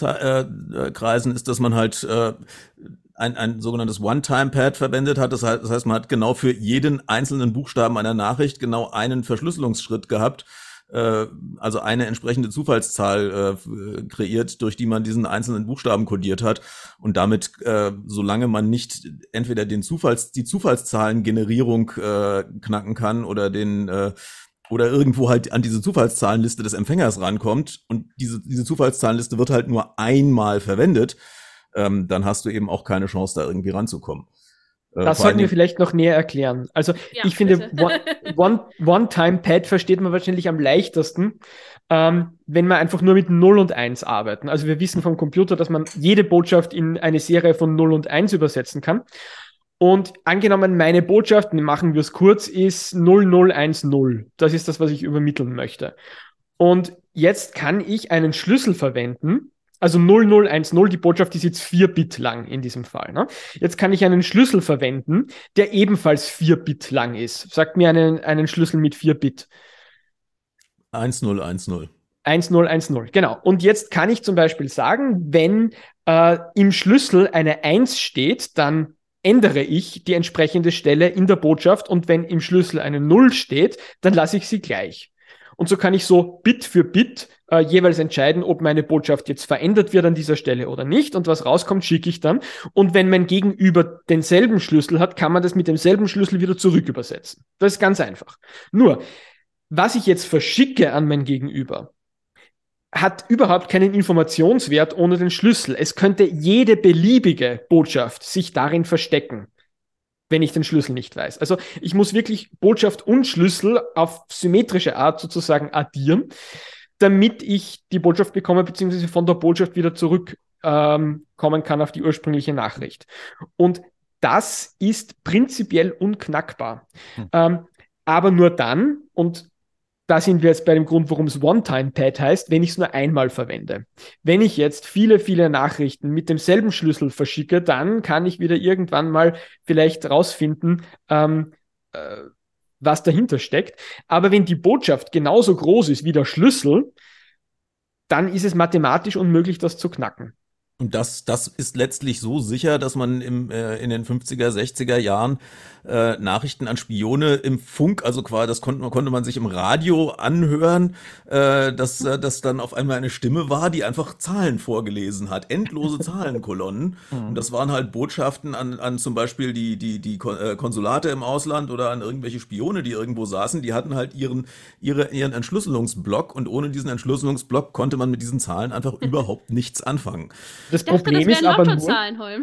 äh, Kreisen ist, dass man halt äh, ein, ein sogenanntes One-Time-Pad verwendet hat. Das heißt, man hat genau für jeden einzelnen Buchstaben einer Nachricht genau einen Verschlüsselungsschritt gehabt, äh, also eine entsprechende Zufallszahl äh, kreiert, durch die man diesen einzelnen Buchstaben kodiert hat. Und damit, äh, solange man nicht entweder den Zufalls, die Zufallszahlengenerierung äh, knacken kann oder den äh, oder irgendwo halt an diese Zufallszahlenliste des Empfängers rankommt und diese, diese Zufallszahlenliste wird halt nur einmal verwendet, ähm, dann hast du eben auch keine Chance, da irgendwie ranzukommen. Äh, das sollten wir vielleicht noch näher erklären. Also ja, ich finde, One-Time-Pad One versteht man wahrscheinlich am leichtesten, ähm, wenn wir einfach nur mit 0 und 1 arbeiten. Also wir wissen vom Computer, dass man jede Botschaft in eine Serie von 0 und 1 übersetzen kann. Und angenommen, meine Botschaft, machen wir es kurz, ist 0010. Das ist das, was ich übermitteln möchte. Und jetzt kann ich einen Schlüssel verwenden, also 0010, die Botschaft ist jetzt 4 Bit lang in diesem Fall. Ne? Jetzt kann ich einen Schlüssel verwenden, der ebenfalls 4 Bit lang ist. Sagt mir einen, einen Schlüssel mit 4 Bit. 1010. 1010, genau. Und jetzt kann ich zum Beispiel sagen, wenn äh, im Schlüssel eine 1 steht, dann ändere ich die entsprechende Stelle in der Botschaft und wenn im Schlüssel eine 0 steht, dann lasse ich sie gleich. Und so kann ich so Bit für Bit äh, jeweils entscheiden, ob meine Botschaft jetzt verändert wird an dieser Stelle oder nicht. Und was rauskommt, schicke ich dann. Und wenn mein Gegenüber denselben Schlüssel hat, kann man das mit demselben Schlüssel wieder zurück übersetzen. Das ist ganz einfach. Nur, was ich jetzt verschicke an mein Gegenüber, hat überhaupt keinen Informationswert ohne den Schlüssel. Es könnte jede beliebige Botschaft sich darin verstecken, wenn ich den Schlüssel nicht weiß. Also ich muss wirklich Botschaft und Schlüssel auf symmetrische Art sozusagen addieren, damit ich die Botschaft bekomme, beziehungsweise von der Botschaft wieder zurückkommen ähm, kann auf die ursprüngliche Nachricht. Und das ist prinzipiell unknackbar. Hm. Ähm, aber nur dann, und da sind wir jetzt bei dem Grund, warum es One-Time-Pad heißt, wenn ich es nur einmal verwende. Wenn ich jetzt viele, viele Nachrichten mit demselben Schlüssel verschicke, dann kann ich wieder irgendwann mal vielleicht rausfinden, ähm, äh, was dahinter steckt. Aber wenn die Botschaft genauso groß ist wie der Schlüssel, dann ist es mathematisch unmöglich, das zu knacken. Und das, das ist letztlich so sicher, dass man im, äh, in den 50er, 60er Jahren äh, Nachrichten an Spione im Funk, also quasi, das konnte, konnte man sich im Radio anhören, äh, dass äh, das dann auf einmal eine Stimme war, die einfach Zahlen vorgelesen hat, endlose Zahlenkolonnen. Mhm. Und das waren halt Botschaften an, an zum Beispiel die, die, die äh, Konsulate im Ausland oder an irgendwelche Spione, die irgendwo saßen, die hatten halt ihren, ihre, ihren Entschlüsselungsblock und ohne diesen Entschlüsselungsblock konnte man mit diesen Zahlen einfach überhaupt nichts anfangen. Das Problem dachte, das ist aber nur,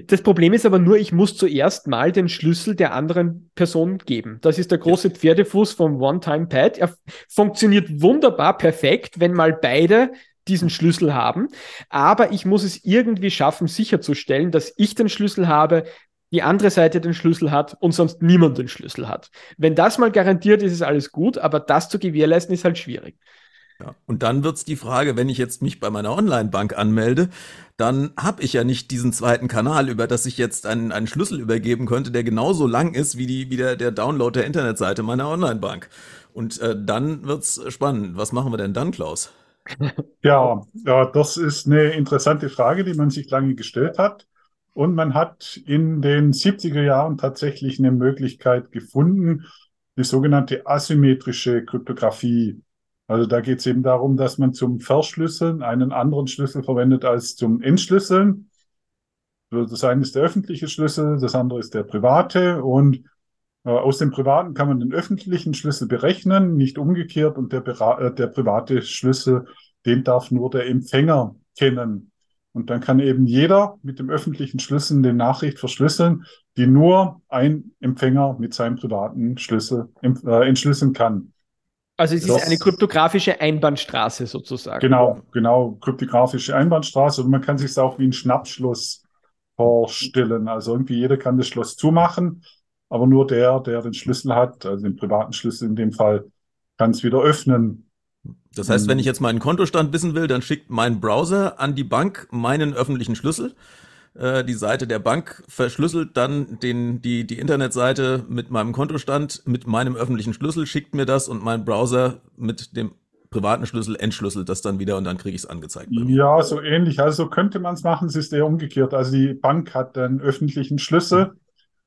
das Problem ist aber nur, ich muss zuerst mal den Schlüssel der anderen Person geben. Das ist der große Pferdefuß vom One-Time-Pad. Er funktioniert wunderbar perfekt, wenn mal beide diesen Schlüssel haben. Aber ich muss es irgendwie schaffen, sicherzustellen, dass ich den Schlüssel habe, die andere Seite den Schlüssel hat und sonst niemand den Schlüssel hat. Wenn das mal garantiert ist, ist alles gut, aber das zu gewährleisten ist halt schwierig. Ja. Und dann wird's die Frage, wenn ich jetzt mich bei meiner Online-Bank anmelde, dann habe ich ja nicht diesen zweiten Kanal, über das ich jetzt einen, einen Schlüssel übergeben könnte, der genauso lang ist wie, die, wie der, der Download der Internetseite meiner Online-Bank. Und äh, dann wird's spannend. Was machen wir denn dann, Klaus? Ja, ja, das ist eine interessante Frage, die man sich lange gestellt hat. Und man hat in den 70er Jahren tatsächlich eine Möglichkeit gefunden, die sogenannte asymmetrische Kryptographie also da geht es eben darum, dass man zum Verschlüsseln einen anderen Schlüssel verwendet als zum Entschlüsseln. Das eine ist der öffentliche Schlüssel, das andere ist der private und äh, aus dem privaten kann man den öffentlichen Schlüssel berechnen, nicht umgekehrt und der, äh, der private Schlüssel, den darf nur der Empfänger kennen. Und dann kann eben jeder mit dem öffentlichen Schlüssel die Nachricht verschlüsseln, die nur ein Empfänger mit seinem privaten Schlüssel äh, entschlüsseln kann. Also es das, ist eine kryptografische Einbahnstraße sozusagen. Genau, genau, kryptografische Einbahnstraße. Und man kann sich es auch wie ein Schnappschloss vorstellen. Also irgendwie jeder kann das Schloss zumachen, aber nur der, der den Schlüssel hat, also den privaten Schlüssel in dem Fall, kann es wieder öffnen. Das heißt, wenn ich jetzt meinen Kontostand wissen will, dann schickt mein Browser an die Bank meinen öffentlichen Schlüssel äh, die Seite der Bank, verschlüsselt dann den, die, die Internetseite mit meinem Kontostand, mit meinem öffentlichen Schlüssel, schickt mir das und mein Browser mit dem privaten Schlüssel entschlüsselt das dann wieder und dann kriege ich es angezeigt. Ja, so ähnlich. Also könnte man es machen, es ist eher umgekehrt. Also die Bank hat einen öffentlichen Schlüssel mhm.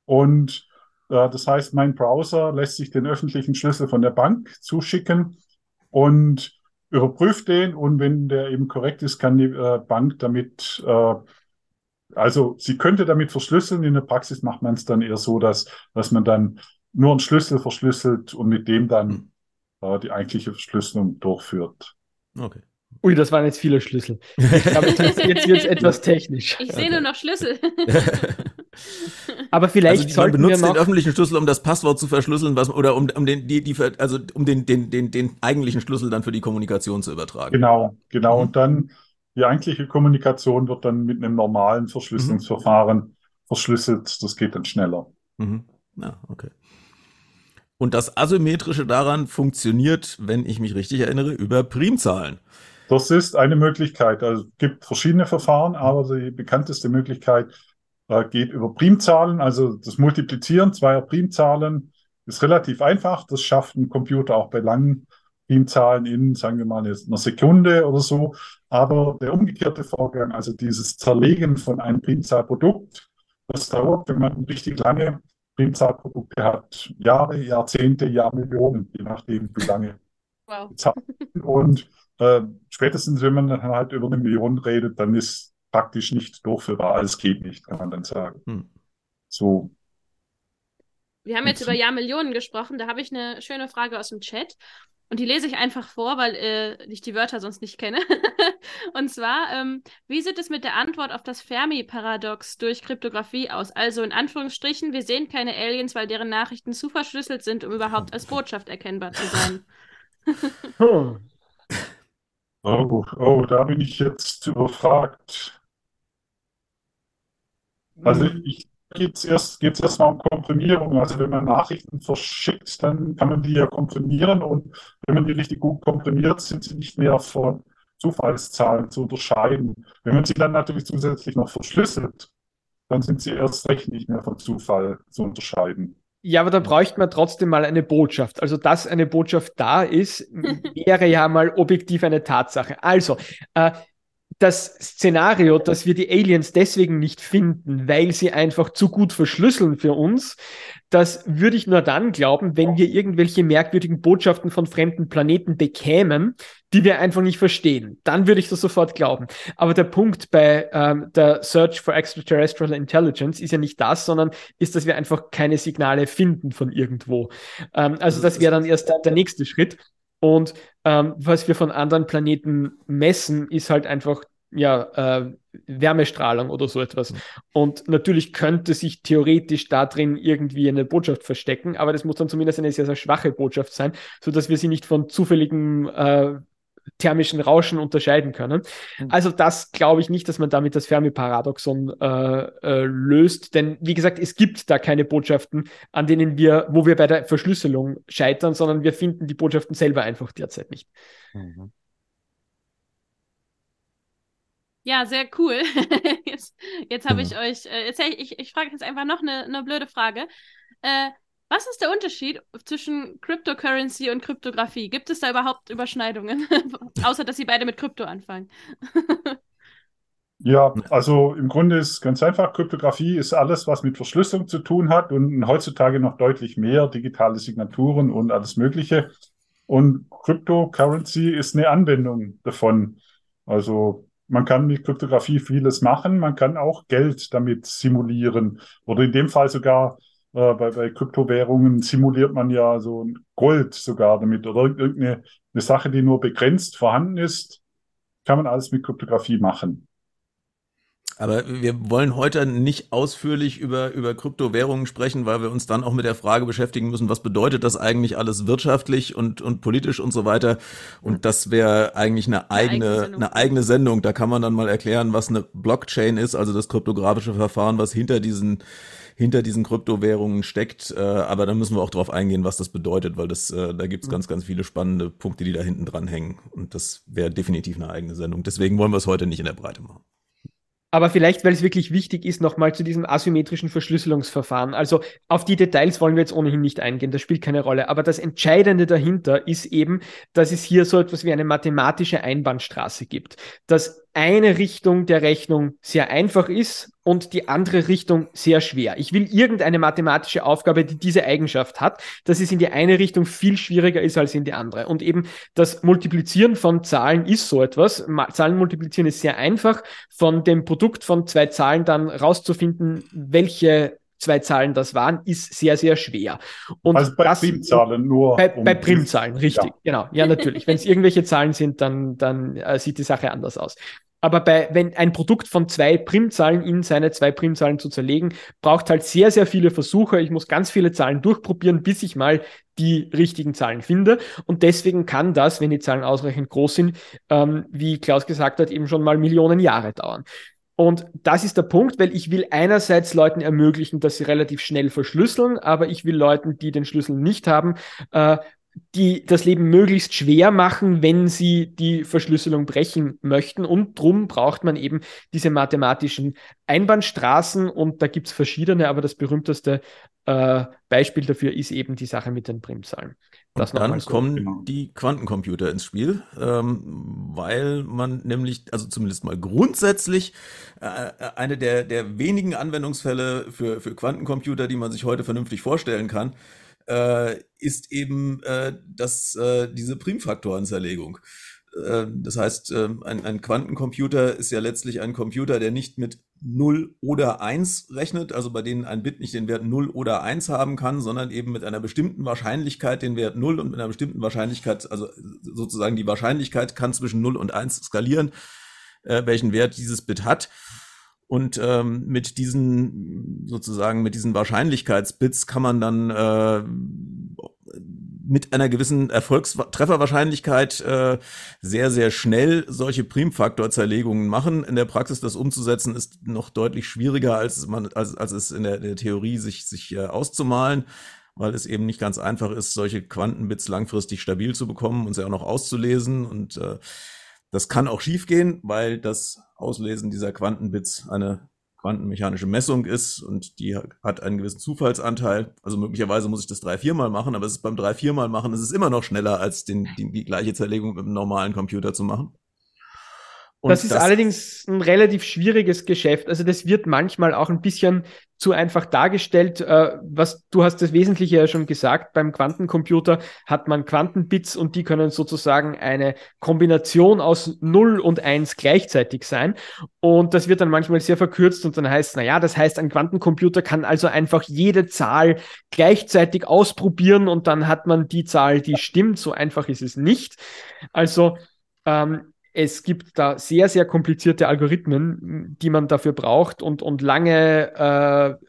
und äh, das heißt, mein Browser lässt sich den öffentlichen Schlüssel von der Bank zuschicken und überprüft den und wenn der eben korrekt ist, kann die äh, Bank damit äh, also sie könnte damit verschlüsseln. In der Praxis macht man es dann eher so, dass, dass man dann nur einen Schlüssel verschlüsselt und mit dem dann hm. äh, die eigentliche Verschlüsselung durchführt. Okay. Ui, das waren jetzt viele Schlüssel. Ich glaube, jetzt, jetzt wird es etwas technisch. Ich sehe nur noch Schlüssel. Aber vielleicht also, sollten man benutzt wir noch den öffentlichen Schlüssel, um das Passwort zu verschlüsseln, was oder um, um den die, die also um den, den den den eigentlichen Schlüssel dann für die Kommunikation zu übertragen. Genau, genau. Mhm. Und dann die eigentliche Kommunikation wird dann mit einem normalen Verschlüsselungsverfahren mhm. verschlüsselt. Das geht dann schneller. Mhm. Ja, okay. Und das Asymmetrische daran funktioniert, wenn ich mich richtig erinnere, über Primzahlen. Das ist eine Möglichkeit. Also es gibt verschiedene Verfahren, aber die bekannteste Möglichkeit äh, geht über Primzahlen. Also das Multiplizieren zweier Primzahlen ist relativ einfach. Das schafft ein Computer auch bei langen Primzahlen in, sagen wir mal, einer Sekunde oder so. Aber der umgekehrte Vorgang, also dieses Zerlegen von einem Primzahlprodukt, das dauert, wenn man richtig lange Primzahlprodukte hat Jahre, Jahrzehnte, Jahrmillionen, je nachdem, wie lange. Wow. Und äh, spätestens, wenn man dann halt über eine Million redet, dann ist praktisch nicht durchführbar. Alles geht nicht, kann man dann sagen. Hm. So. Wir haben jetzt über Jahrmillionen gesprochen. Da habe ich eine schöne Frage aus dem Chat. Und die lese ich einfach vor, weil äh, ich die Wörter sonst nicht kenne. und zwar, ähm, wie sieht es mit der Antwort auf das Fermi-Paradox durch Kryptographie aus? Also in Anführungsstrichen, wir sehen keine Aliens, weil deren Nachrichten zu verschlüsselt sind, um überhaupt als Botschaft erkennbar zu sein. oh. oh, oh, da bin ich jetzt überfragt. Also ich geht es erst, geht's erstmal um Komprimierung. Also wenn man Nachrichten verschickt, dann kann man die ja komprimieren und wenn man die richtig gut komprimiert, sind sie nicht mehr von Zufallszahlen zu unterscheiden. Wenn man sie dann natürlich zusätzlich noch verschlüsselt, dann sind sie erst recht nicht mehr von Zufall zu unterscheiden. Ja, aber da bräuchte man trotzdem mal eine Botschaft. Also, dass eine Botschaft da ist, wäre ja mal objektiv eine Tatsache. Also, äh, das Szenario, dass wir die Aliens deswegen nicht finden, weil sie einfach zu gut verschlüsseln für uns, das würde ich nur dann glauben, wenn wir irgendwelche merkwürdigen Botschaften von fremden Planeten bekämen, die wir einfach nicht verstehen. Dann würde ich das sofort glauben. Aber der Punkt bei ähm, der Search for Extraterrestrial Intelligence ist ja nicht das, sondern ist, dass wir einfach keine Signale finden von irgendwo. Ähm, also das wäre dann erst der, nächste Schritt. Und ähm, was wir von anderen Planeten messen, ist halt einfach ja, äh, Wärmestrahlung oder so etwas. Und natürlich könnte sich theoretisch da drin irgendwie eine Botschaft verstecken, aber das muss dann zumindest eine sehr, sehr schwache Botschaft sein, sodass wir sie nicht von zufälligem äh, thermischen Rauschen unterscheiden können. Mhm. Also das glaube ich nicht, dass man damit das Fermi-Paradoxon äh, äh, löst, denn wie gesagt, es gibt da keine Botschaften, an denen wir, wo wir bei der Verschlüsselung scheitern, sondern wir finden die Botschaften selber einfach derzeit nicht. Mhm. Ja, sehr cool. jetzt jetzt habe ich euch, äh, jetzt, ich, ich frage jetzt einfach noch eine, eine blöde Frage. Äh, was ist der Unterschied zwischen Cryptocurrency und Kryptographie? Gibt es da überhaupt Überschneidungen? Außer, dass sie beide mit Krypto anfangen. ja, also im Grunde ist ganz einfach, Kryptographie ist alles, was mit Verschlüsselung zu tun hat und heutzutage noch deutlich mehr digitale Signaturen und alles Mögliche. Und Cryptocurrency ist eine Anwendung davon. Also man kann mit Kryptographie vieles machen, man kann auch Geld damit simulieren. Oder in dem Fall sogar äh, bei, bei Kryptowährungen simuliert man ja so Gold sogar damit oder irgendeine eine Sache, die nur begrenzt vorhanden ist, kann man alles mit Kryptographie machen. Aber wir wollen heute nicht ausführlich über, über Kryptowährungen sprechen, weil wir uns dann auch mit der Frage beschäftigen müssen, was bedeutet das eigentlich alles wirtschaftlich und, und politisch und so weiter. Und das wäre eigentlich eine eigene, eine eigene Sendung. Da kann man dann mal erklären, was eine Blockchain ist, also das kryptografische Verfahren, was hinter diesen hinter diesen Kryptowährungen steckt. Äh, aber da müssen wir auch drauf eingehen, was das bedeutet, weil das, äh, da gibt es mhm. ganz, ganz viele spannende Punkte, die da hinten dran hängen. Und das wäre definitiv eine eigene Sendung. Deswegen wollen wir es heute nicht in der Breite machen. Aber vielleicht, weil es wirklich wichtig ist, nochmal zu diesem asymmetrischen Verschlüsselungsverfahren. Also auf die Details wollen wir jetzt ohnehin nicht eingehen, das spielt keine Rolle. Aber das Entscheidende dahinter ist eben, dass es hier so etwas wie eine mathematische Einbahnstraße gibt. Dass eine Richtung der Rechnung sehr einfach ist und die andere Richtung sehr schwer. Ich will irgendeine mathematische Aufgabe, die diese Eigenschaft hat, dass es in die eine Richtung viel schwieriger ist als in die andere. Und eben das Multiplizieren von Zahlen ist so etwas. Zahlen multiplizieren ist sehr einfach. Von dem Produkt von zwei Zahlen dann rauszufinden, welche zwei Zahlen das waren, ist sehr, sehr schwer. Und also bei das, Primzahlen nur. Bei, um bei Primzahlen, richtig, ja. genau. Ja, natürlich. Wenn es irgendwelche Zahlen sind, dann, dann äh, sieht die Sache anders aus. Aber bei, wenn ein Produkt von zwei Primzahlen in seine zwei Primzahlen zu zerlegen, braucht halt sehr, sehr viele Versuche. Ich muss ganz viele Zahlen durchprobieren, bis ich mal die richtigen Zahlen finde. Und deswegen kann das, wenn die Zahlen ausreichend groß sind, ähm, wie Klaus gesagt hat, eben schon mal Millionen Jahre dauern. Und das ist der Punkt, weil ich will einerseits Leuten ermöglichen, dass sie relativ schnell verschlüsseln, aber ich will Leuten, die den Schlüssel nicht haben, äh, die das Leben möglichst schwer machen, wenn sie die Verschlüsselung brechen möchten. Und drum braucht man eben diese mathematischen Einbahnstraßen und da gibt es verschiedene, aber das berühmteste äh, Beispiel dafür ist eben die Sache mit den Primzahlen. Das und dann so. kommen genau. die Quantencomputer ins Spiel, ähm, weil man nämlich, also zumindest mal grundsätzlich, äh, eine der, der wenigen Anwendungsfälle für, für Quantencomputer, die man sich heute vernünftig vorstellen kann, äh, ist eben äh, das, äh, diese Primfaktorenzerlegung. Äh, das heißt, äh, ein, ein Quantencomputer ist ja letztlich ein Computer, der nicht mit 0 oder 1 rechnet, also bei denen ein Bit nicht den Wert 0 oder 1 haben kann, sondern eben mit einer bestimmten Wahrscheinlichkeit den Wert 0 und mit einer bestimmten Wahrscheinlichkeit, also sozusagen die Wahrscheinlichkeit kann zwischen 0 und 1 skalieren, äh, welchen Wert dieses Bit hat. Und ähm, mit diesen sozusagen mit diesen Wahrscheinlichkeitsbits kann man dann äh, mit einer gewissen Erfolgstrefferwahrscheinlichkeit äh, sehr, sehr schnell solche Primfaktorzerlegungen machen. In der Praxis das umzusetzen ist noch deutlich schwieriger, als man, als, als es in der, der Theorie sich, sich äh, auszumalen, weil es eben nicht ganz einfach ist, solche Quantenbits langfristig stabil zu bekommen und sie auch noch auszulesen. Und äh, das kann auch schiefgehen, weil das Auslesen dieser Quantenbits eine quantenmechanische Messung ist und die hat einen gewissen Zufallsanteil. Also möglicherweise muss ich das drei, viermal machen, aber es ist beim drei, viermal machen, es ist immer noch schneller, als den, die, die gleiche Zerlegung mit einem normalen Computer zu machen. Und das ist das allerdings ein relativ schwieriges Geschäft. Also das wird manchmal auch ein bisschen zu einfach dargestellt. Äh, was du hast das Wesentliche ja schon gesagt. Beim Quantencomputer hat man Quantenbits und die können sozusagen eine Kombination aus 0 und 1 gleichzeitig sein. Und das wird dann manchmal sehr verkürzt und dann heißt, na ja, das heißt, ein Quantencomputer kann also einfach jede Zahl gleichzeitig ausprobieren und dann hat man die Zahl, die stimmt. So einfach ist es nicht. Also ähm, es gibt da sehr, sehr komplizierte Algorithmen, die man dafür braucht und, und lange äh,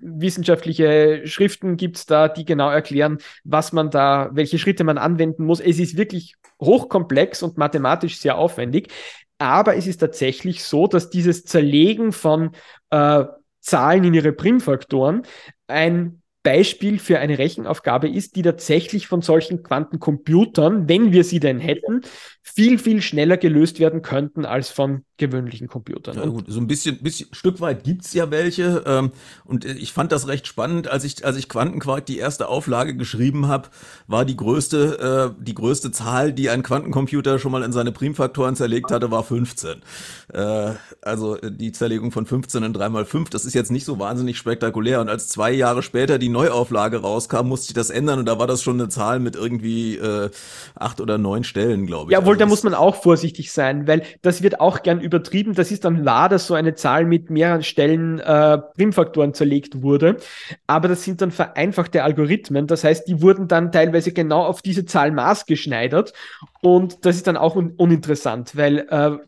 wissenschaftliche Schriften gibt es da, die genau erklären, was man da, welche Schritte man anwenden muss. Es ist wirklich hochkomplex und mathematisch sehr aufwendig. Aber es ist tatsächlich so, dass dieses Zerlegen von äh, Zahlen in ihre Primfaktoren ein Beispiel für eine Rechenaufgabe ist, die tatsächlich von solchen Quantencomputern, wenn wir sie denn hätten, viel, viel schneller gelöst werden könnten als von gewöhnlichen Computern. Ja, gut, so ein bisschen, bisschen Stück weit gibt's ja welche. Ähm, und ich fand das recht spannend, als ich, als ich Quantenquark die erste Auflage geschrieben habe, war die größte, äh, die größte Zahl, die ein Quantencomputer schon mal in seine Primfaktoren zerlegt hatte, war 15. Äh, also die Zerlegung von 15 in 3 mal 5, das ist jetzt nicht so wahnsinnig spektakulär. Und als zwei Jahre später die Neuauflage rauskam, musste ich das ändern und da war das schon eine Zahl mit irgendwie äh, acht oder neun Stellen, glaube ich. Jawohl, also da muss man auch vorsichtig sein, weil das wird auch gern übertrieben. Das ist dann wahr, dass so eine Zahl mit mehreren Stellen äh, Primfaktoren zerlegt wurde. Aber das sind dann vereinfachte Algorithmen. Das heißt, die wurden dann teilweise genau auf diese Zahl maßgeschneidert. Und das ist dann auch un uninteressant, weil äh,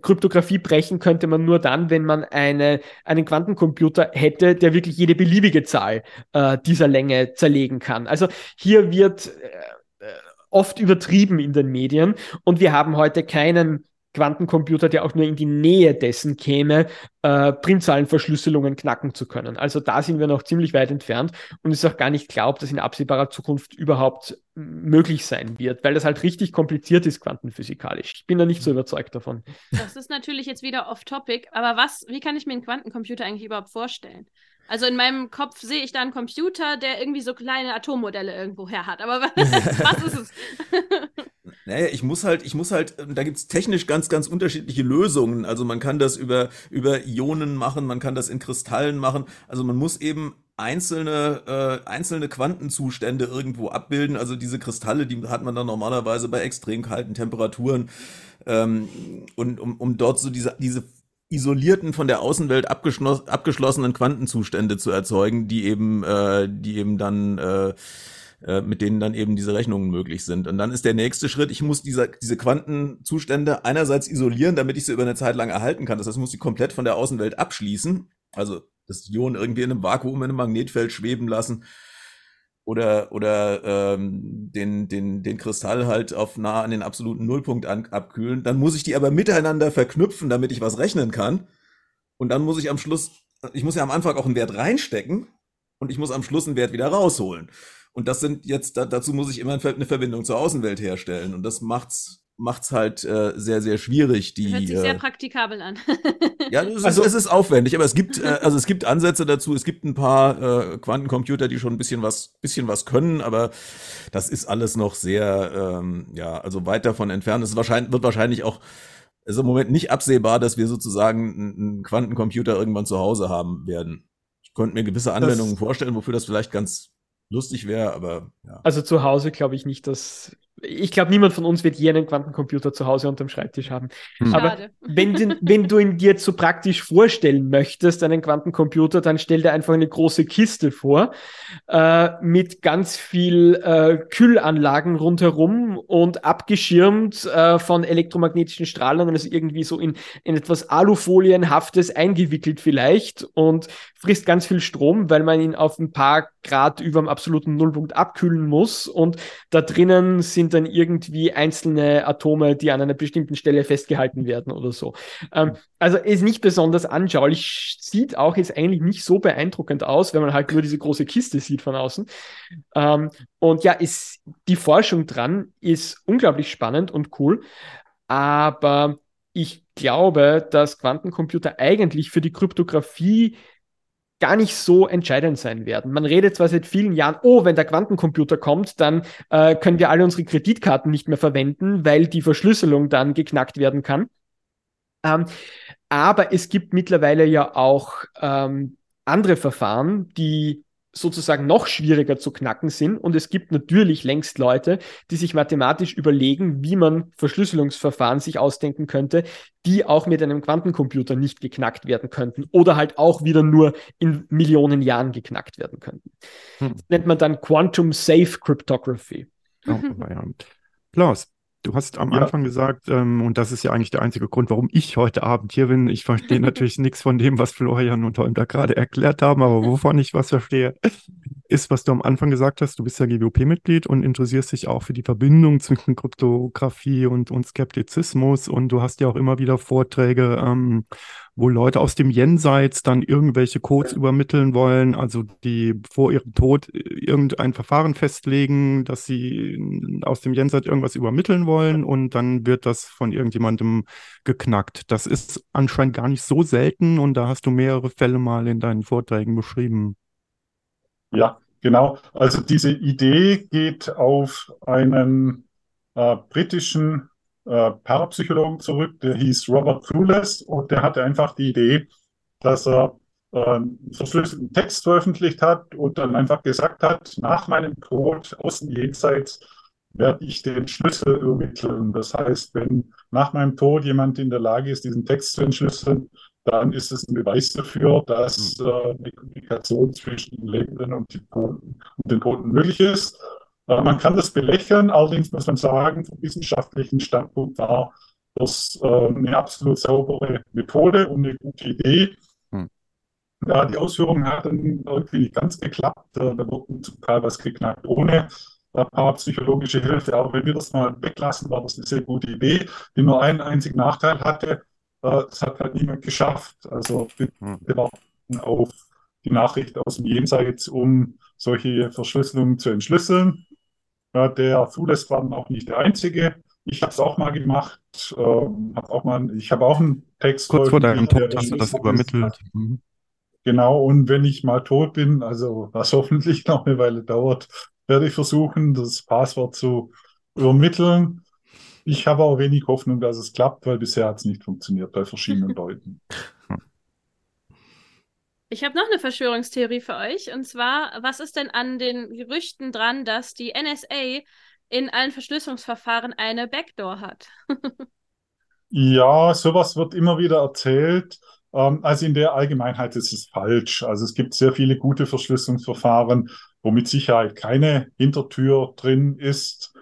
Kryptographie brechen könnte man nur dann, wenn man eine, einen Quantencomputer hätte, der wirklich jede beliebige Zahl äh, dieser Länge zerlegen kann. Also hier wird äh, oft übertrieben in den Medien und wir haben heute keinen Quantencomputer, der auch nur in die Nähe dessen käme, äh, Primzahlenverschlüsselungen knacken zu können. Also da sind wir noch ziemlich weit entfernt und es ist auch gar nicht klar, ob das in absehbarer Zukunft überhaupt möglich sein wird, weil das halt richtig kompliziert ist quantenphysikalisch. Ich bin da nicht so überzeugt davon. Das ist natürlich jetzt wieder off-topic, aber was, wie kann ich mir einen Quantencomputer eigentlich überhaupt vorstellen? Also in meinem Kopf sehe ich da einen Computer, der irgendwie so kleine Atommodelle irgendwo her hat. Aber was ist es? Naja, ich muss halt, ich muss halt, da gibt's technisch ganz, ganz unterschiedliche Lösungen. Also man kann das über, über Ionen machen, man kann das in Kristallen machen. Also man muss eben einzelne, äh, einzelne Quantenzustände irgendwo abbilden. Also diese Kristalle, die hat man dann normalerweise bei extrem kalten Temperaturen. Ähm, und um, um dort so diese, diese isolierten, von der Außenwelt abgeschlossenen Quantenzustände zu erzeugen, die eben, äh, die eben dann äh, äh, mit denen dann eben diese Rechnungen möglich sind. Und dann ist der nächste Schritt, ich muss diese, diese Quantenzustände einerseits isolieren, damit ich sie über eine Zeit lang erhalten kann. Das heißt, ich muss sie komplett von der Außenwelt abschließen. Also das Ion irgendwie in einem Vakuum, in einem Magnetfeld schweben lassen oder oder ähm, den den den Kristall halt auf nah an den absoluten Nullpunkt an, abkühlen. Dann muss ich die aber miteinander verknüpfen, damit ich was rechnen kann. Und dann muss ich am Schluss, ich muss ja am Anfang auch einen Wert reinstecken und ich muss am Schluss einen Wert wieder rausholen. Und das sind jetzt, da, dazu muss ich immer eine Verbindung zur Außenwelt herstellen. Und das macht's macht's halt äh, sehr, sehr schwierig. Die, Hört sich äh, sehr praktikabel an. ja, es, Also- ist, es ist aufwendig, aber es gibt, äh, also es gibt Ansätze dazu. Es gibt ein paar äh, Quantencomputer, die schon ein bisschen was, bisschen was können, aber das ist alles noch sehr, ähm, ja, also weit davon entfernt. Es ist wahrscheinlich, wird wahrscheinlich auch, es ist im Moment nicht absehbar, dass wir sozusagen einen, einen Quantencomputer irgendwann zu Hause haben werden. Ich könnte mir gewisse Anwendungen vorstellen, wofür das vielleicht ganz lustig wäre, aber ja. Also zu Hause glaube ich nicht, dass. Ich glaube, niemand von uns wird je einen Quantencomputer zu Hause unterm Schreibtisch haben. Hm. Aber wenn, den, wenn du ihn dir jetzt so praktisch vorstellen möchtest, einen Quantencomputer, dann stell dir einfach eine große Kiste vor, äh, mit ganz viel äh, Kühlanlagen rundherum und abgeschirmt äh, von elektromagnetischen Strahlungen, also irgendwie so in, in etwas Alufolienhaftes eingewickelt vielleicht und frisst ganz viel Strom, weil man ihn auf ein paar Grad über dem absoluten Nullpunkt abkühlen muss und da drinnen sind dann irgendwie einzelne Atome, die an einer bestimmten Stelle festgehalten werden oder so. Ähm, also ist nicht besonders anschaulich, sieht auch jetzt eigentlich nicht so beeindruckend aus, wenn man halt nur diese große Kiste sieht von außen. Ähm, und ja, ist, die Forschung dran ist unglaublich spannend und cool, aber ich glaube, dass Quantencomputer eigentlich für die Kryptographie gar nicht so entscheidend sein werden. Man redet zwar seit vielen Jahren, oh, wenn der Quantencomputer kommt, dann äh, können wir alle unsere Kreditkarten nicht mehr verwenden, weil die Verschlüsselung dann geknackt werden kann. Ähm, aber es gibt mittlerweile ja auch ähm, andere Verfahren, die sozusagen noch schwieriger zu knacken sind. Und es gibt natürlich längst Leute, die sich mathematisch überlegen, wie man Verschlüsselungsverfahren sich ausdenken könnte, die auch mit einem Quantencomputer nicht geknackt werden könnten oder halt auch wieder nur in Millionen Jahren geknackt werden könnten. Hm. Das nennt man dann Quantum Safe Cryptography. Oh, ja. Klaus, du hast am Ja. Anfang gesagt, ähm, und das ist ja eigentlich der einzige Grund, warum ich heute Abend hier bin. Ich verstehe natürlich nichts von dem, was Florian und Holm da gerade erklärt haben, aber wovon ich was verstehe, ist, was du am Anfang gesagt hast. Du bist ja GWP-Mitglied und interessierst dich auch für die Verbindung zwischen Kryptographie und, und Skeptizismus. Und du hast ja auch immer wieder Vorträge, ähm, wo Leute aus dem Jenseits dann irgendwelche Codes übermitteln wollen, also die vor ihrem Tod irgendein Verfahren festlegen, dass sie aus dem Jenseits irgendwas übermitteln wollen und dann wird das von irgendjemandem geknackt. Das ist anscheinend gar nicht so selten und da hast du mehrere Fälle mal in deinen Vorträgen beschrieben. Ja, genau. Also diese Idee geht auf einen äh, britischen äh, Parapsychologen zurück, der hieß Robert Thewles und der hatte einfach die Idee, dass er einen verschlüsselten Text veröffentlicht hat und dann einfach gesagt hat, nach meinem Tod aus dem Jenseits werde ich den Schlüssel übermitteln. Das heißt, wenn nach meinem Tod jemand in der Lage ist, diesen Text zu entschlüsseln, dann ist es ein Beweis dafür, dass äh, eine Kommunikation zwischen den Lebenden und, den Toten, und den Toten möglich ist. Äh, man kann das belächeln, allerdings muss man sagen, vom wissenschaftlichen Standpunkt war das äh, eine absolut saubere Methode und eine gute Idee. Hm. Ja, die Ausführung hat dann irgendwie nicht ganz geklappt. Äh, da wurde zum Teil was geknackt ohne äh, parapsychologische Hilfe. Aber wenn wir das mal weglassen, war das eine sehr gute Idee, die nur einen einzigen Nachteil hatte. Es hat halt niemand geschafft. Also wir Hm. warten auf die Nachricht aus dem Jenseits, um solche Verschlüsselungen zu entschlüsseln. Der Thules war auch nicht der Einzige. Ich habe es auch mal gemacht. Ähm, hab auch mal, ich habe auch einen Text Kurz vor deinem Tod hast du das übermittelt. Mhm. Genau, und wenn ich mal tot bin, also was hoffentlich noch eine Weile dauert, werde ich versuchen, das Passwort zu übermitteln. Ich habe auch wenig Hoffnung, dass es klappt, weil bisher hat es nicht funktioniert bei verschiedenen Leuten. Ich habe noch eine Verschwörungstheorie für euch. Und zwar, was ist denn an den Gerüchten dran, dass die NSA in allen Verschlüsselungsverfahren eine Backdoor hat? Ja, sowas wird immer wieder erzählt. Ähm, also in der Allgemeinheit ist es falsch. Also es gibt sehr viele gute Verschlüsselungsverfahren, wo mit Sicherheit keine Hintertür drin ist.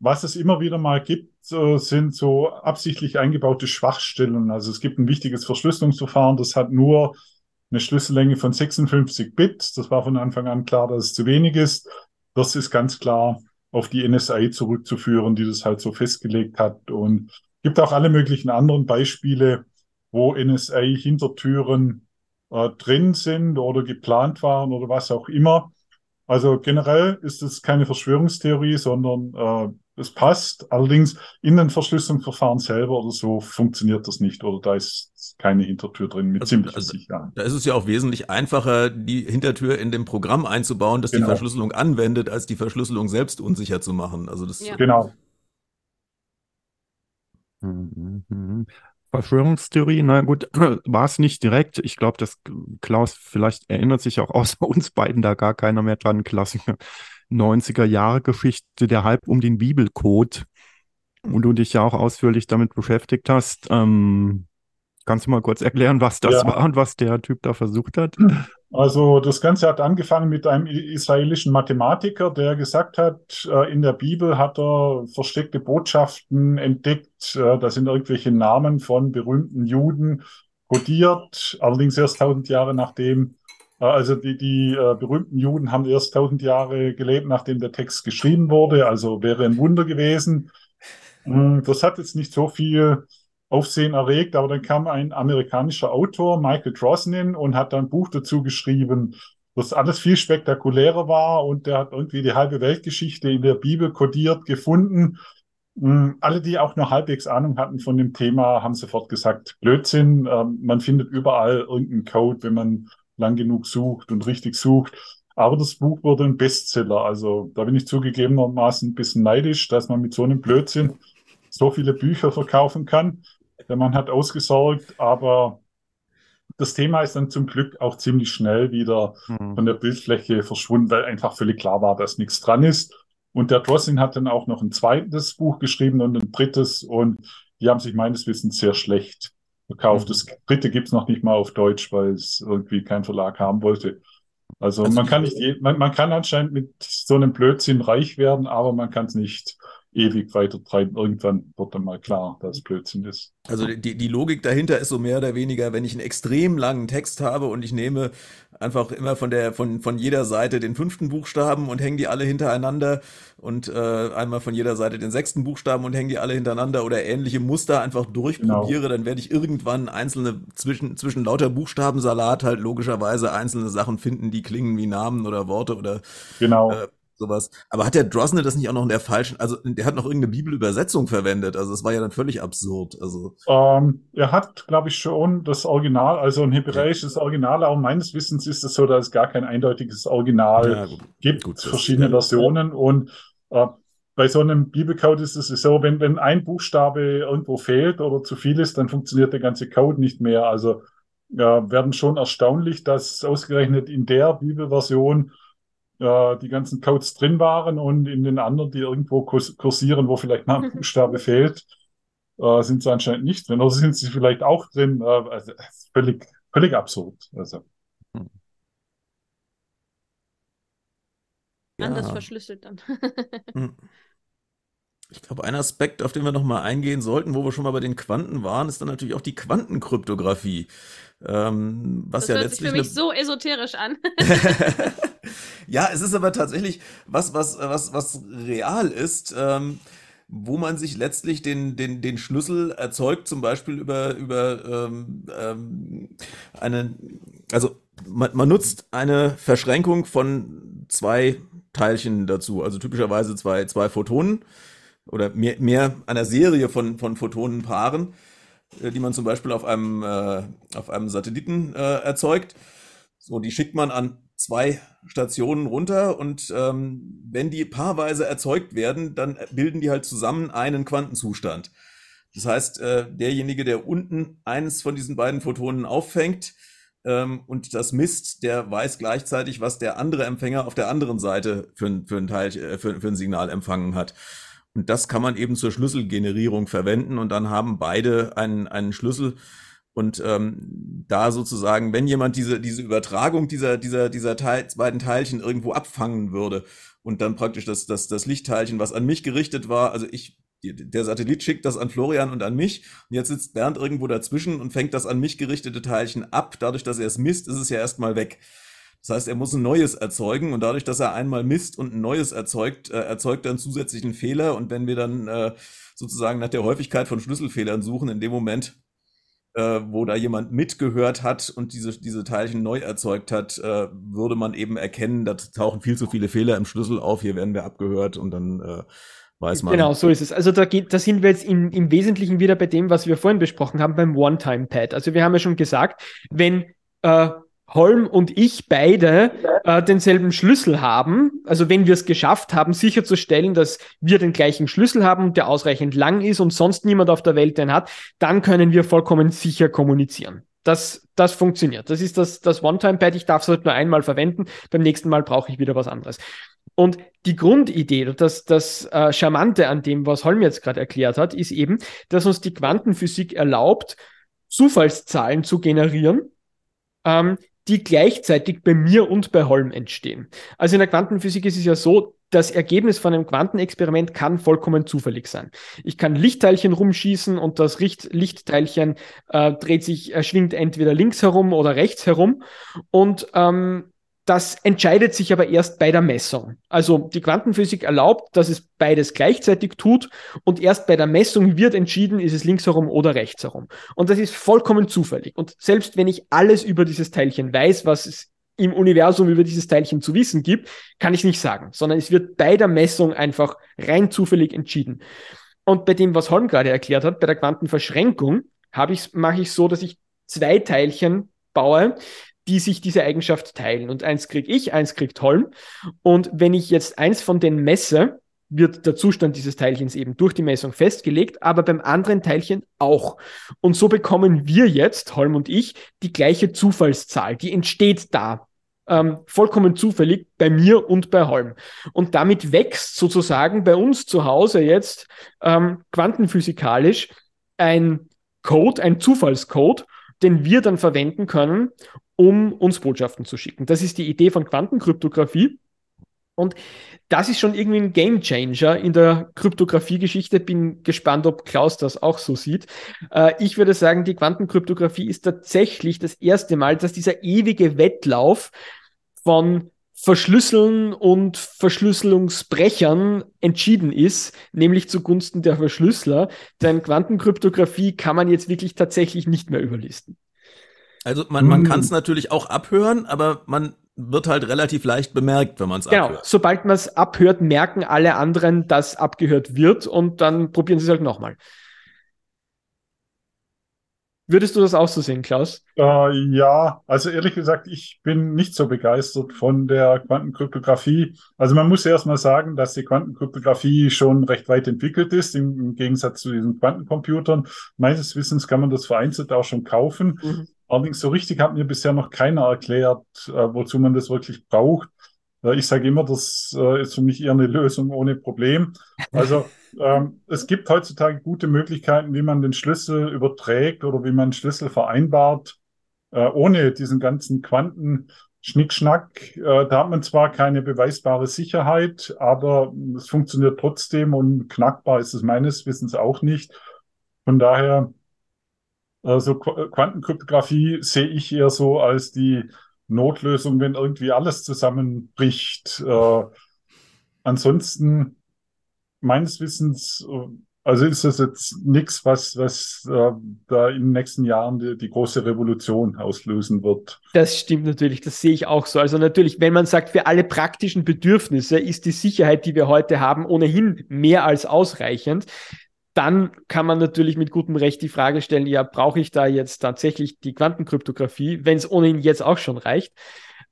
Was es immer wieder mal gibt, sind so absichtlich eingebaute Schwachstellen. Also es gibt ein wichtiges Verschlüsselungsverfahren, das hat nur eine Schlüssellänge von 56 Bit. Das war von Anfang an klar, dass es zu wenig ist. Das ist ganz klar auf die NSA zurückzuführen, die das halt so festgelegt hat. Und gibt auch alle möglichen anderen Beispiele, wo NSA-Hintertüren äh, drin sind oder geplant waren oder was auch immer. Also generell ist es keine Verschwörungstheorie, sondern äh, es passt. Allerdings in den Verschlüsselungsverfahren selber oder so funktioniert das nicht oder da ist keine Hintertür drin mit Also, ziemlicher also, Sicherheit. da ist es ja auch wesentlich einfacher, die Hintertür in dem Programm einzubauen, das die Genau. Verschlüsselung anwendet, als die Verschlüsselung selbst unsicher zu machen. Also das Ja. Genau. Mhm. Verschwörungstheorie, na gut, war es nicht direkt. Ich glaube, dass Klaus vielleicht erinnert sich auch außer uns beiden da gar keiner mehr dran. Klassische 90er Jahre Geschichte, der Hype um den Bibelcode, wo du dich ja auch ausführlich damit beschäftigt hast. Ähm, kannst du mal kurz erklären, was das Ja. war und was der Typ da versucht hat? Also das Ganze hat angefangen mit einem israelischen Mathematiker, der gesagt hat, äh, in der Bibel hat er versteckte Botschaften entdeckt. Äh, da sind irgendwelche Namen von berühmten Juden kodiert, allerdings erst tausend Jahre nachdem, also die, die äh, berühmten Juden haben erst tausend Jahre gelebt, nachdem der Text geschrieben wurde, also wäre ein Wunder gewesen. Mm, Das hat jetzt nicht so viel Aufsehen erregt, aber dann kam ein amerikanischer Autor, Michael Drosnin, und hat dann ein Buch dazu geschrieben, das alles viel spektakulärer war und der hat irgendwie die halbe Weltgeschichte in der Bibel kodiert gefunden. Mm, Alle, die auch nur halbwegs Ahnung hatten von dem Thema, haben sofort gesagt, Blödsinn, ähm, man findet überall irgendeinen Code, wenn man lang genug sucht und richtig sucht. Aber das Buch wurde ein Bestseller. Also da bin ich zugegebenermaßen ein bisschen neidisch, dass man mit so einem Blödsinn so viele Bücher verkaufen kann. Der Mann hat ausgesorgt, aber das Thema ist dann zum Glück auch ziemlich schnell wieder Hm. von der Bildfläche verschwunden, weil einfach völlig klar war, dass nichts dran ist. Und der Drossin hat dann auch noch ein zweites Buch geschrieben und ein drittes und die haben sich meines Wissens sehr schlecht verkauft. Mhm. Das dritte gibt's noch nicht mal auf Deutsch, weil es irgendwie kein Verlag haben wollte. Also, Also man kann nicht, man, man kann anscheinend mit so einem Blödsinn reich werden, aber man kann es nicht ewig weiter treiben. Irgendwann wird dann mal klar, dass es Blödsinn ist. Also die, die Logik dahinter ist so mehr oder weniger, wenn ich einen extrem langen Text habe und ich nehme einfach immer von der von von jeder Seite den fünften Buchstaben und hänge die alle hintereinander und äh, einmal von jeder Seite den sechsten Buchstaben und hänge die alle hintereinander oder ähnliche Muster einfach durchprobiere, dann werde ich irgendwann einzelne zwischen zwischen lauter Buchstabensalat halt logischerweise einzelne Sachen finden, die klingen wie Namen oder Worte oder Genau. Äh, sowas. Aber hat der Drosner das nicht auch noch in der falschen, also der hat noch irgendeine Bibelübersetzung verwendet, also es war ja dann völlig absurd. Also Ähm, er hat, glaube ich, schon das Original, also ein hebräisches Original, aber meines Wissens ist es so, dass es gar kein eindeutiges Original ja, gut. gibt, Gut, das- verschiedene ja. Versionen. Und äh, bei so einem Bibelcode ist es so, wenn, wenn ein Buchstabe irgendwo fehlt oder zu viel ist, dann funktioniert der ganze Code nicht mehr. Also äh, werden schon erstaunlich, dass ausgerechnet in der Bibelversion äh, die ganzen Codes drin waren und in den anderen, die irgendwo kurs- kursieren, wo vielleicht mal ein Buchstabe fehlt, äh, sind sie anscheinend nicht drin. Oder sind sie vielleicht auch drin? Äh, also, völlig, völlig absurd. Also, Anders Ja. verschlüsselt dann. Hm. Ich glaube, ein Aspekt, auf den wir nochmal eingehen sollten, wo wir schon mal bei den Quanten waren, ist dann natürlich auch die Quantenkryptographie. Ähm, was Das ja hört sich letztlich für mich so esoterisch an. ja, es ist aber tatsächlich was, was, was, was real ist, ähm, wo man sich letztlich den, den, den Schlüssel erzeugt, zum Beispiel über, über ähm, ähm, eine, also man, man nutzt eine Verschränkung von zwei Teilchen dazu, also typischerweise zwei, zwei Photonen oder mehr, mehr einer Serie von, von Photonenpaaren, äh, die man zum Beispiel auf einem, äh, auf einem Satelliten äh, erzeugt. So, die schickt man an zwei Stationen runter und ähm, wenn die paarweise erzeugt werden, dann bilden die halt zusammen einen Quantenzustand. Das heißt, äh, derjenige, der unten eines von diesen beiden Photonen auffängt ähm, und das misst, der weiß gleichzeitig, was der andere Empfänger auf der anderen Seite für für ein Teil, äh, für, für ein Signal empfangen hat. Und das kann man eben zur Schlüsselgenerierung verwenden und dann haben beide einen, einen Schlüssel. Und ähm, da sozusagen, wenn jemand diese, diese Übertragung dieser, dieser, dieser Teil, beiden Teilchen irgendwo abfangen würde und dann praktisch das, das, das Lichtteilchen, was an mich gerichtet war, also ich, der Satellit schickt das an Florian und an mich und jetzt sitzt Bernd irgendwo dazwischen und fängt das an mich gerichtete Teilchen ab. Dadurch, dass er es misst, ist es ja erstmal weg. Das heißt, er muss ein neues erzeugen und dadurch, dass er einmal misst und ein neues erzeugt, äh, erzeugt er einen zusätzlichen Fehler. Und wenn wir dann äh, sozusagen nach der Häufigkeit von Schlüsselfehlern suchen, in dem Moment äh, wo da jemand mitgehört hat und diese, diese Teilchen neu erzeugt hat, äh, würde man eben erkennen, da tauchen viel zu viele Fehler im Schlüssel auf, hier werden wir abgehört und dann äh, weiß man. Genau, so ist es. Also da, geht, da sind wir jetzt in, im Wesentlichen wieder bei dem, was wir vorhin besprochen haben, beim One-Time-Pad. Also wir haben ja schon gesagt, wenn äh, Holm und ich beide äh, denselben Schlüssel haben, also wenn wir es geschafft haben, sicherzustellen, dass wir den gleichen Schlüssel haben und der ausreichend lang ist und sonst niemand auf der Welt den hat, dann können wir vollkommen sicher kommunizieren. Das, das funktioniert. Das ist das, das One-Time-Pad. Ich darf es halt nur einmal verwenden. Beim nächsten Mal brauche ich wieder was anderes. Und die Grundidee, das, das äh, Charmante an dem, was Holm jetzt gerade erklärt hat, ist eben, dass uns die Quantenphysik erlaubt, Zufallszahlen zu generieren, ähm, die gleichzeitig bei mir und bei Holm entstehen. Also in der Quantenphysik ist es ja so, das Ergebnis von einem Quantenexperiment kann vollkommen zufällig sein. Ich kann Lichtteilchen rumschießen und das Lichtteilchen äh, dreht sich, er schwingt entweder links herum oder rechts herum. Und ähm, das entscheidet sich aber erst bei der Messung. Also die Quantenphysik erlaubt, dass es beides gleichzeitig tut und erst bei der Messung wird entschieden, ist es links herum oder rechts herum. Und das ist vollkommen zufällig. Und selbst wenn ich alles über dieses Teilchen weiß, was es im Universum über dieses Teilchen zu wissen gibt, kann ich nicht sagen, sondern es wird bei der Messung einfach rein zufällig entschieden. Und bei dem, was Holm gerade erklärt hat, bei der Quantenverschränkung, habe ich, mache ich so, dass ich zwei Teilchen baue, die sich diese Eigenschaft teilen. Und eins kriege ich, eins kriegt Holm. Und wenn ich jetzt eins von denen messe, wird der Zustand dieses Teilchens eben durch die Messung festgelegt, aber beim anderen Teilchen auch. Und so bekommen wir jetzt, Holm und ich, die gleiche Zufallszahl. Die entsteht da. Ähm, vollkommen zufällig bei mir und bei Holm. Und damit wächst sozusagen bei uns zu Hause jetzt ähm, quantenphysikalisch ein Code, ein Zufallscode, den wir dann verwenden können, um uns Botschaften zu schicken. Das ist die Idee von Quantenkryptographie. Und das ist schon irgendwie ein Game Changer in der Kryptographie-Geschichte. Bin gespannt, ob Klaus das auch so sieht. Äh, ich würde sagen, die Quantenkryptographie ist tatsächlich das erste Mal, dass dieser ewige Wettlauf von Verschlüsseln und Verschlüsselungsbrechern entschieden ist, nämlich zugunsten der Verschlüsseler. Denn Quantenkryptographie kann man jetzt wirklich tatsächlich nicht mehr überlisten. Also man, man kann es natürlich auch abhören, aber man wird halt relativ leicht bemerkt, wenn man es genau. abhört. Genau, sobald man es abhört, merken alle anderen, dass abgehört wird und dann probieren sie es halt nochmal. Würdest du das auch so sehen, Klaus? Äh, ja, also ehrlich gesagt, ich bin nicht so begeistert von der Quantenkryptographie. Also man muss erst mal sagen, dass die Quantenkryptographie schon recht weit entwickelt ist, im, im Gegensatz zu diesen Quantencomputern. Meines Wissens kann man das vereinzelt auch schon kaufen. Mhm. Allerdings so richtig hat mir bisher noch keiner erklärt, äh, wozu man das wirklich braucht. Äh, ich sage immer, das äh, ist für mich eher eine Lösung ohne Problem. Also ähm, es gibt heutzutage gute Möglichkeiten, wie man den Schlüssel überträgt oder wie man Schlüssel vereinbart, äh, ohne diesen ganzen Quanten. Schnickschnack, äh, da hat man zwar keine beweisbare Sicherheit, aber es funktioniert trotzdem und knackbar ist es meines Wissens auch nicht. Von daher also Quantenkryptographie sehe ich eher so als die Notlösung, wenn irgendwie alles zusammenbricht. Äh, ansonsten meines Wissens, äh, also ist das jetzt nichts, was, was äh, da in den nächsten Jahren die, die, große Revolution auslösen wird. Das stimmt natürlich, das sehe ich auch so. Also natürlich, wenn man sagt, für alle praktischen Bedürfnisse ist die Sicherheit, die wir heute haben, ohnehin mehr als ausreichend dann kann man natürlich mit gutem Recht die Frage stellen, ja, brauche ich da jetzt tatsächlich die Quantenkryptographie, wenn es ohnehin jetzt auch schon reicht?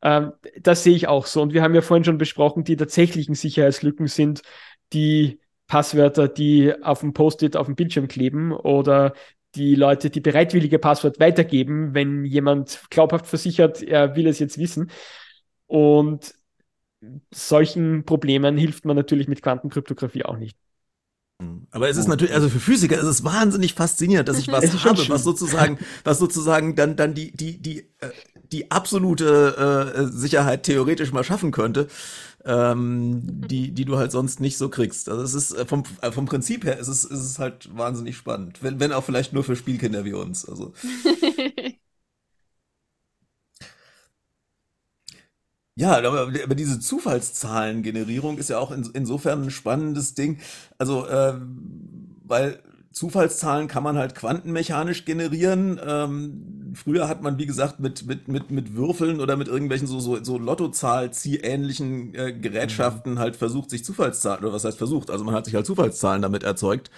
Ähm, das sehe ich auch so. Und wir haben ja vorhin schon besprochen, die tatsächlichen Sicherheitslücken sind die Passwörter, die auf dem Post-it auf dem Bildschirm kleben oder die Leute, die bereitwillige Passwort weitergeben, wenn jemand glaubhaft versichert, er will es jetzt wissen. Und solchen Problemen hilft man natürlich mit Quantenkryptographie auch nicht. Aber es ist natürlich, also für Physiker ist es wahnsinnig faszinierend, dass ich was habe, was sozusagen, was sozusagen dann, dann die, die, die, äh, die absolute äh, Sicherheit theoretisch mal schaffen könnte, ähm, die, die du halt sonst nicht so kriegst. Also es ist äh, vom, äh, vom Prinzip her ist es, ist es halt wahnsinnig spannend. Wenn, wenn auch vielleicht nur für Spielkinder wie uns. Also. Ja, aber, aber diese Zufallszahlengenerierung ist ja auch in, insofern ein spannendes Ding. Also, äh, weil Zufallszahlen kann man halt quantenmechanisch generieren. Ähm, früher hat man, wie gesagt, mit, mit, mit, mit Würfeln oder mit irgendwelchen so, so, so Lottozahl-ähnlichen äh, Gerätschaften mhm. halt versucht, sich Zufallszahlen, oder was heißt versucht, also man hat sich halt Zufallszahlen damit erzeugt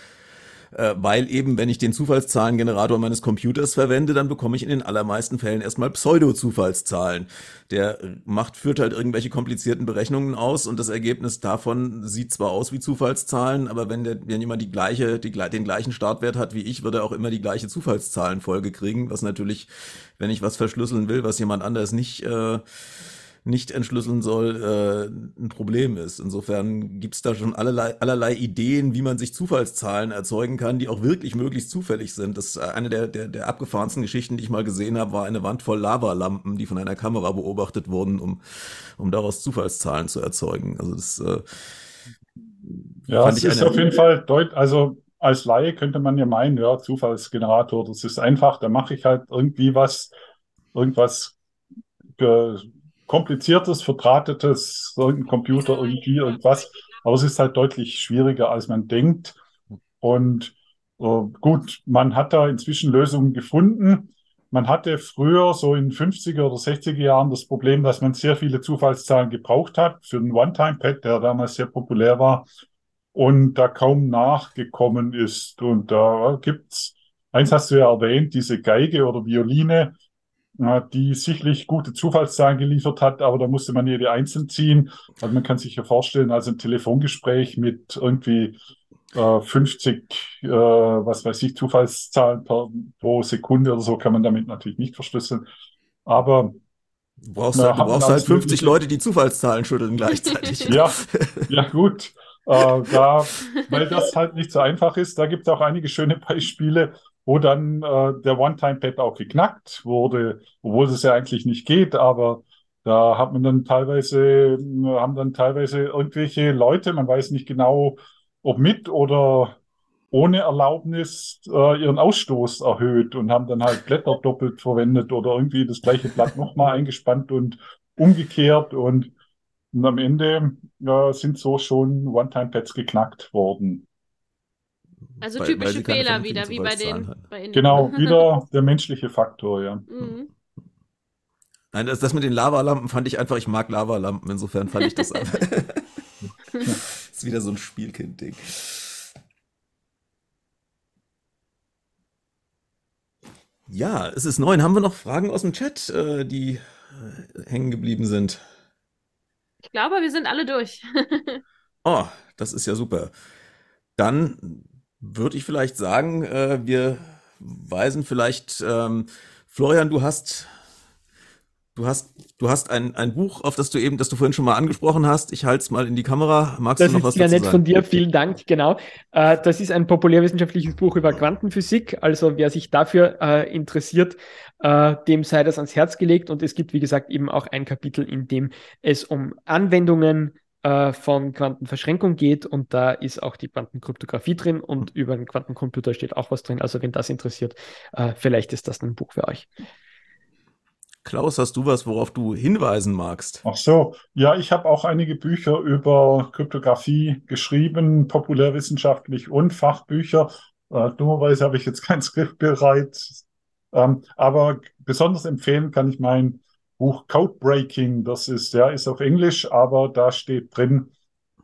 äh, weil eben, wenn ich den Zufallszahlengenerator meines Computers verwende, dann bekomme ich in den allermeisten Fällen erstmal Pseudo-Zufallszahlen. Der macht, führt halt irgendwelche komplizierten Berechnungen aus und das Ergebnis davon sieht zwar aus wie Zufallszahlen, aber wenn der, wenn jemand die gleiche, die, den gleichen Startwert hat wie ich, wird er auch immer die gleiche Zufallszahlenfolge kriegen, was natürlich, wenn ich was verschlüsseln will, was jemand anders nicht äh, nicht entschlüsseln soll, äh, ein Problem ist. Insofern gibt es da schon allerlei, allerlei Ideen, wie man sich Zufallszahlen erzeugen kann, die auch wirklich möglichst zufällig sind. Das äh, eine der, der, der abgefahrensten Geschichten, die ich mal gesehen habe, war eine Wand voll Lavalampen, die von einer Kamera beobachtet wurden, um, um daraus Zufallszahlen zu erzeugen. Also das äh, ja, es ist auf jeden Fall deut also als Laie könnte man ja meinen, ja, Zufallsgenerator, das ist einfach, da mache ich halt irgendwie was, irgendwas kompliziertes, verdrahtetes, irgendein Computer, irgendwie irgendwas. Aber es ist halt deutlich schwieriger, als man denkt. Und äh, gut, man hat da inzwischen Lösungen gefunden. Man hatte früher, so in 50er oder 60er Jahren, das Problem, dass man sehr viele Zufallszahlen gebraucht hat für einen One-Time-Pad, der damals sehr populär war und da kaum nachgekommen ist. Und da gibt's, eins hast du ja erwähnt, diese Geige oder Violine, die sicherlich gute Zufallszahlen geliefert hat, aber da musste man jede einzeln ziehen. Also man kann sich ja vorstellen, also ein Telefongespräch mit irgendwie äh, 50, äh, was weiß ich, Zufallszahlen per, pro Sekunde oder so kann man damit natürlich nicht verschlüsseln. Aber Du brauchst, halt, du brauchst halt 50 Leute, die Zufallszahlen schütteln gleichzeitig. ja, ja gut. Äh, da, weil das halt nicht so einfach ist, da gibt es auch einige schöne Beispiele, wo dann äh, der One-Time-Pad auch geknackt wurde, obwohl es ja eigentlich nicht geht, aber da hat man dann teilweise, haben dann teilweise irgendwelche Leute, man weiß nicht genau, ob mit oder ohne Erlaubnis äh, ihren Ausstoß erhöht und haben dann halt Blätter doppelt verwendet oder irgendwie das gleiche Blatt nochmal eingespannt und umgekehrt und, und am Ende äh, sind so schon One-Time-Pads geknackt worden. Also weil, typische weil Fehler wieder, wie bei den, bei den. Genau, wieder der menschliche Faktor, ja. Mhm. Nein, das, das, mit den Lavalampen fand ich einfach, ich mag Lavalampen, insofern fand ich das einfach. das ist wieder so ein Spielkind-Ding. Ja, es ist neun. Haben wir noch Fragen aus dem Chat, äh, die äh, hängen geblieben sind? Ich glaube, wir sind alle durch. oh, das ist ja super. Dann würde ich vielleicht sagen, äh, wir weisen vielleicht, ähm, Florian, du hast, du hast, du hast ein, ein Buch, auf das du eben, das du vorhin schon mal angesprochen hast. Ich halte es mal in die Kamera. Magst das du noch was dazu sagen? Das ist ja nett von dir. Vielen Dank. Genau. Äh, das ist ein populärwissenschaftliches Buch über Quantenphysik. Also wer sich dafür äh, interessiert, äh, dem sei das ans Herz gelegt. Und es gibt, wie gesagt, eben auch ein Kapitel, in dem es um Anwendungen äh, von Quantenverschränkung geht und da ist auch die Quantenkryptographie drin und über den Quantencomputer steht auch was drin. Also wenn das interessiert, äh, vielleicht ist das ein Buch für euch. Klaus, hast du was, worauf du hinweisen magst? Ach so, ja, ich habe auch einige Bücher über Kryptographie geschrieben, populärwissenschaftlich und Fachbücher. Äh, dummerweise habe ich jetzt kein Skript bereit, ähm, aber besonders empfehlen kann ich mein Buch Codebreaking. Das ist, ja, ist auf Englisch, aber da steht drin,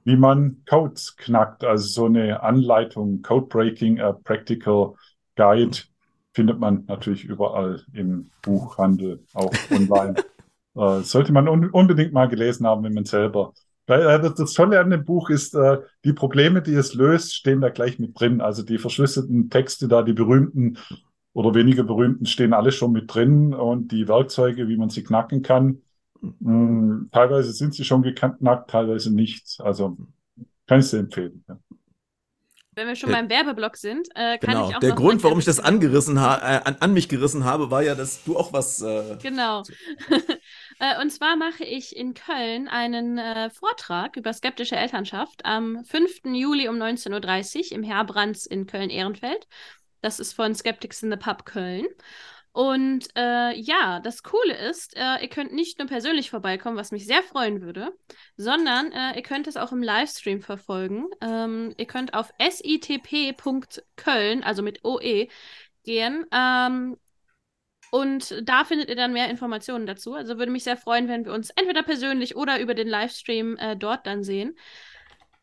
wie man Codes knackt. Also so eine Anleitung, Codebreaking, a Practical Guide, findet man natürlich überall im Buchhandel, auch online. äh, sollte man un unbedingt mal gelesen haben, wenn man selber. Weil, äh, das Tolle an dem Buch ist, äh, die Probleme, die es löst, stehen da gleich mit drin. Also die verschlüsselten Texte da, die berühmten oder weniger berühmten stehen alle schon mit drin und die Werkzeuge, wie man sie knacken kann, mh, hm, teilweise sind sie schon geknackt, teilweise nicht. Also kann ich sehr empfehlen. Ja. Wenn wir schon der, beim Werbeblock sind, äh, kann genau. ich auch Der Grund, warum ich das angerissen ha äh, an, an, mich gerissen habe, war ja, dass du auch was. Äh, genau. Äh, und zwar mache ich in Köln einen äh, Vortrag über skeptische Elternschaft am 5. Juli um 19.30 Uhr im Herbrands in Köln-Ehrenfeld. Das ist von Skeptics in the Pub Köln. Und äh, ja, das Coole ist, äh, ihr könnt nicht nur persönlich vorbeikommen, was mich sehr freuen würde, sondern äh, ihr könnt es auch im Livestream verfolgen. Ähm, ihr könnt auf sitp.köln, also mit OE, gehen. Ähm, und da findet ihr dann mehr Informationen dazu. Also würde mich sehr freuen, wenn wir uns entweder persönlich oder über den Livestream äh, dort dann sehen.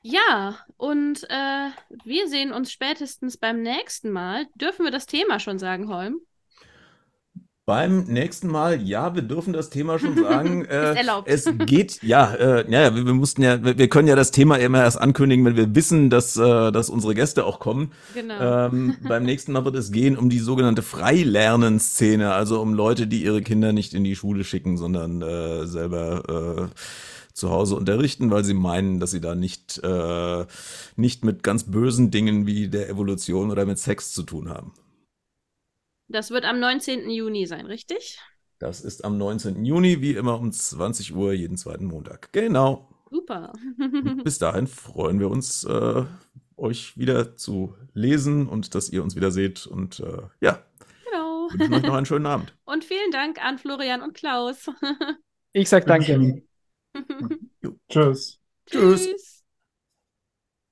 Ja, und äh, wir sehen uns spätestens beim nächsten Mal. Dürfen wir das Thema schon sagen, Holm? Beim nächsten Mal, ja, wir dürfen das Thema schon sagen. Ist erlaubt. Es geht, ja, äh, ja, wir, wir mussten ja, wir, wir können ja das Thema immer erst ankündigen, wenn wir wissen, dass, äh, dass unsere Gäste auch kommen. Genau. Ähm, beim nächsten Mal wird es gehen um die sogenannte Freilernenszene, also um Leute, die ihre Kinder nicht in die Schule schicken, sondern äh, selber äh, zu Hause unterrichten, weil sie meinen, dass sie da nicht, äh, nicht mit ganz bösen Dingen wie der Evolution oder mit Sex zu tun haben. Das wird am 19. Juni sein, richtig? Das ist am 19. Juni, wie immer um 20 Uhr jeden zweiten Montag. Genau. Super. Bis dahin freuen wir uns, äh, euch wieder zu lesen und dass ihr uns wieder seht. Und äh, ja, genau. wünschen euch noch einen schönen Abend. Und vielen Dank an Florian und Klaus. Ich sag danke. Tschüss. Tschüss. Tschüss.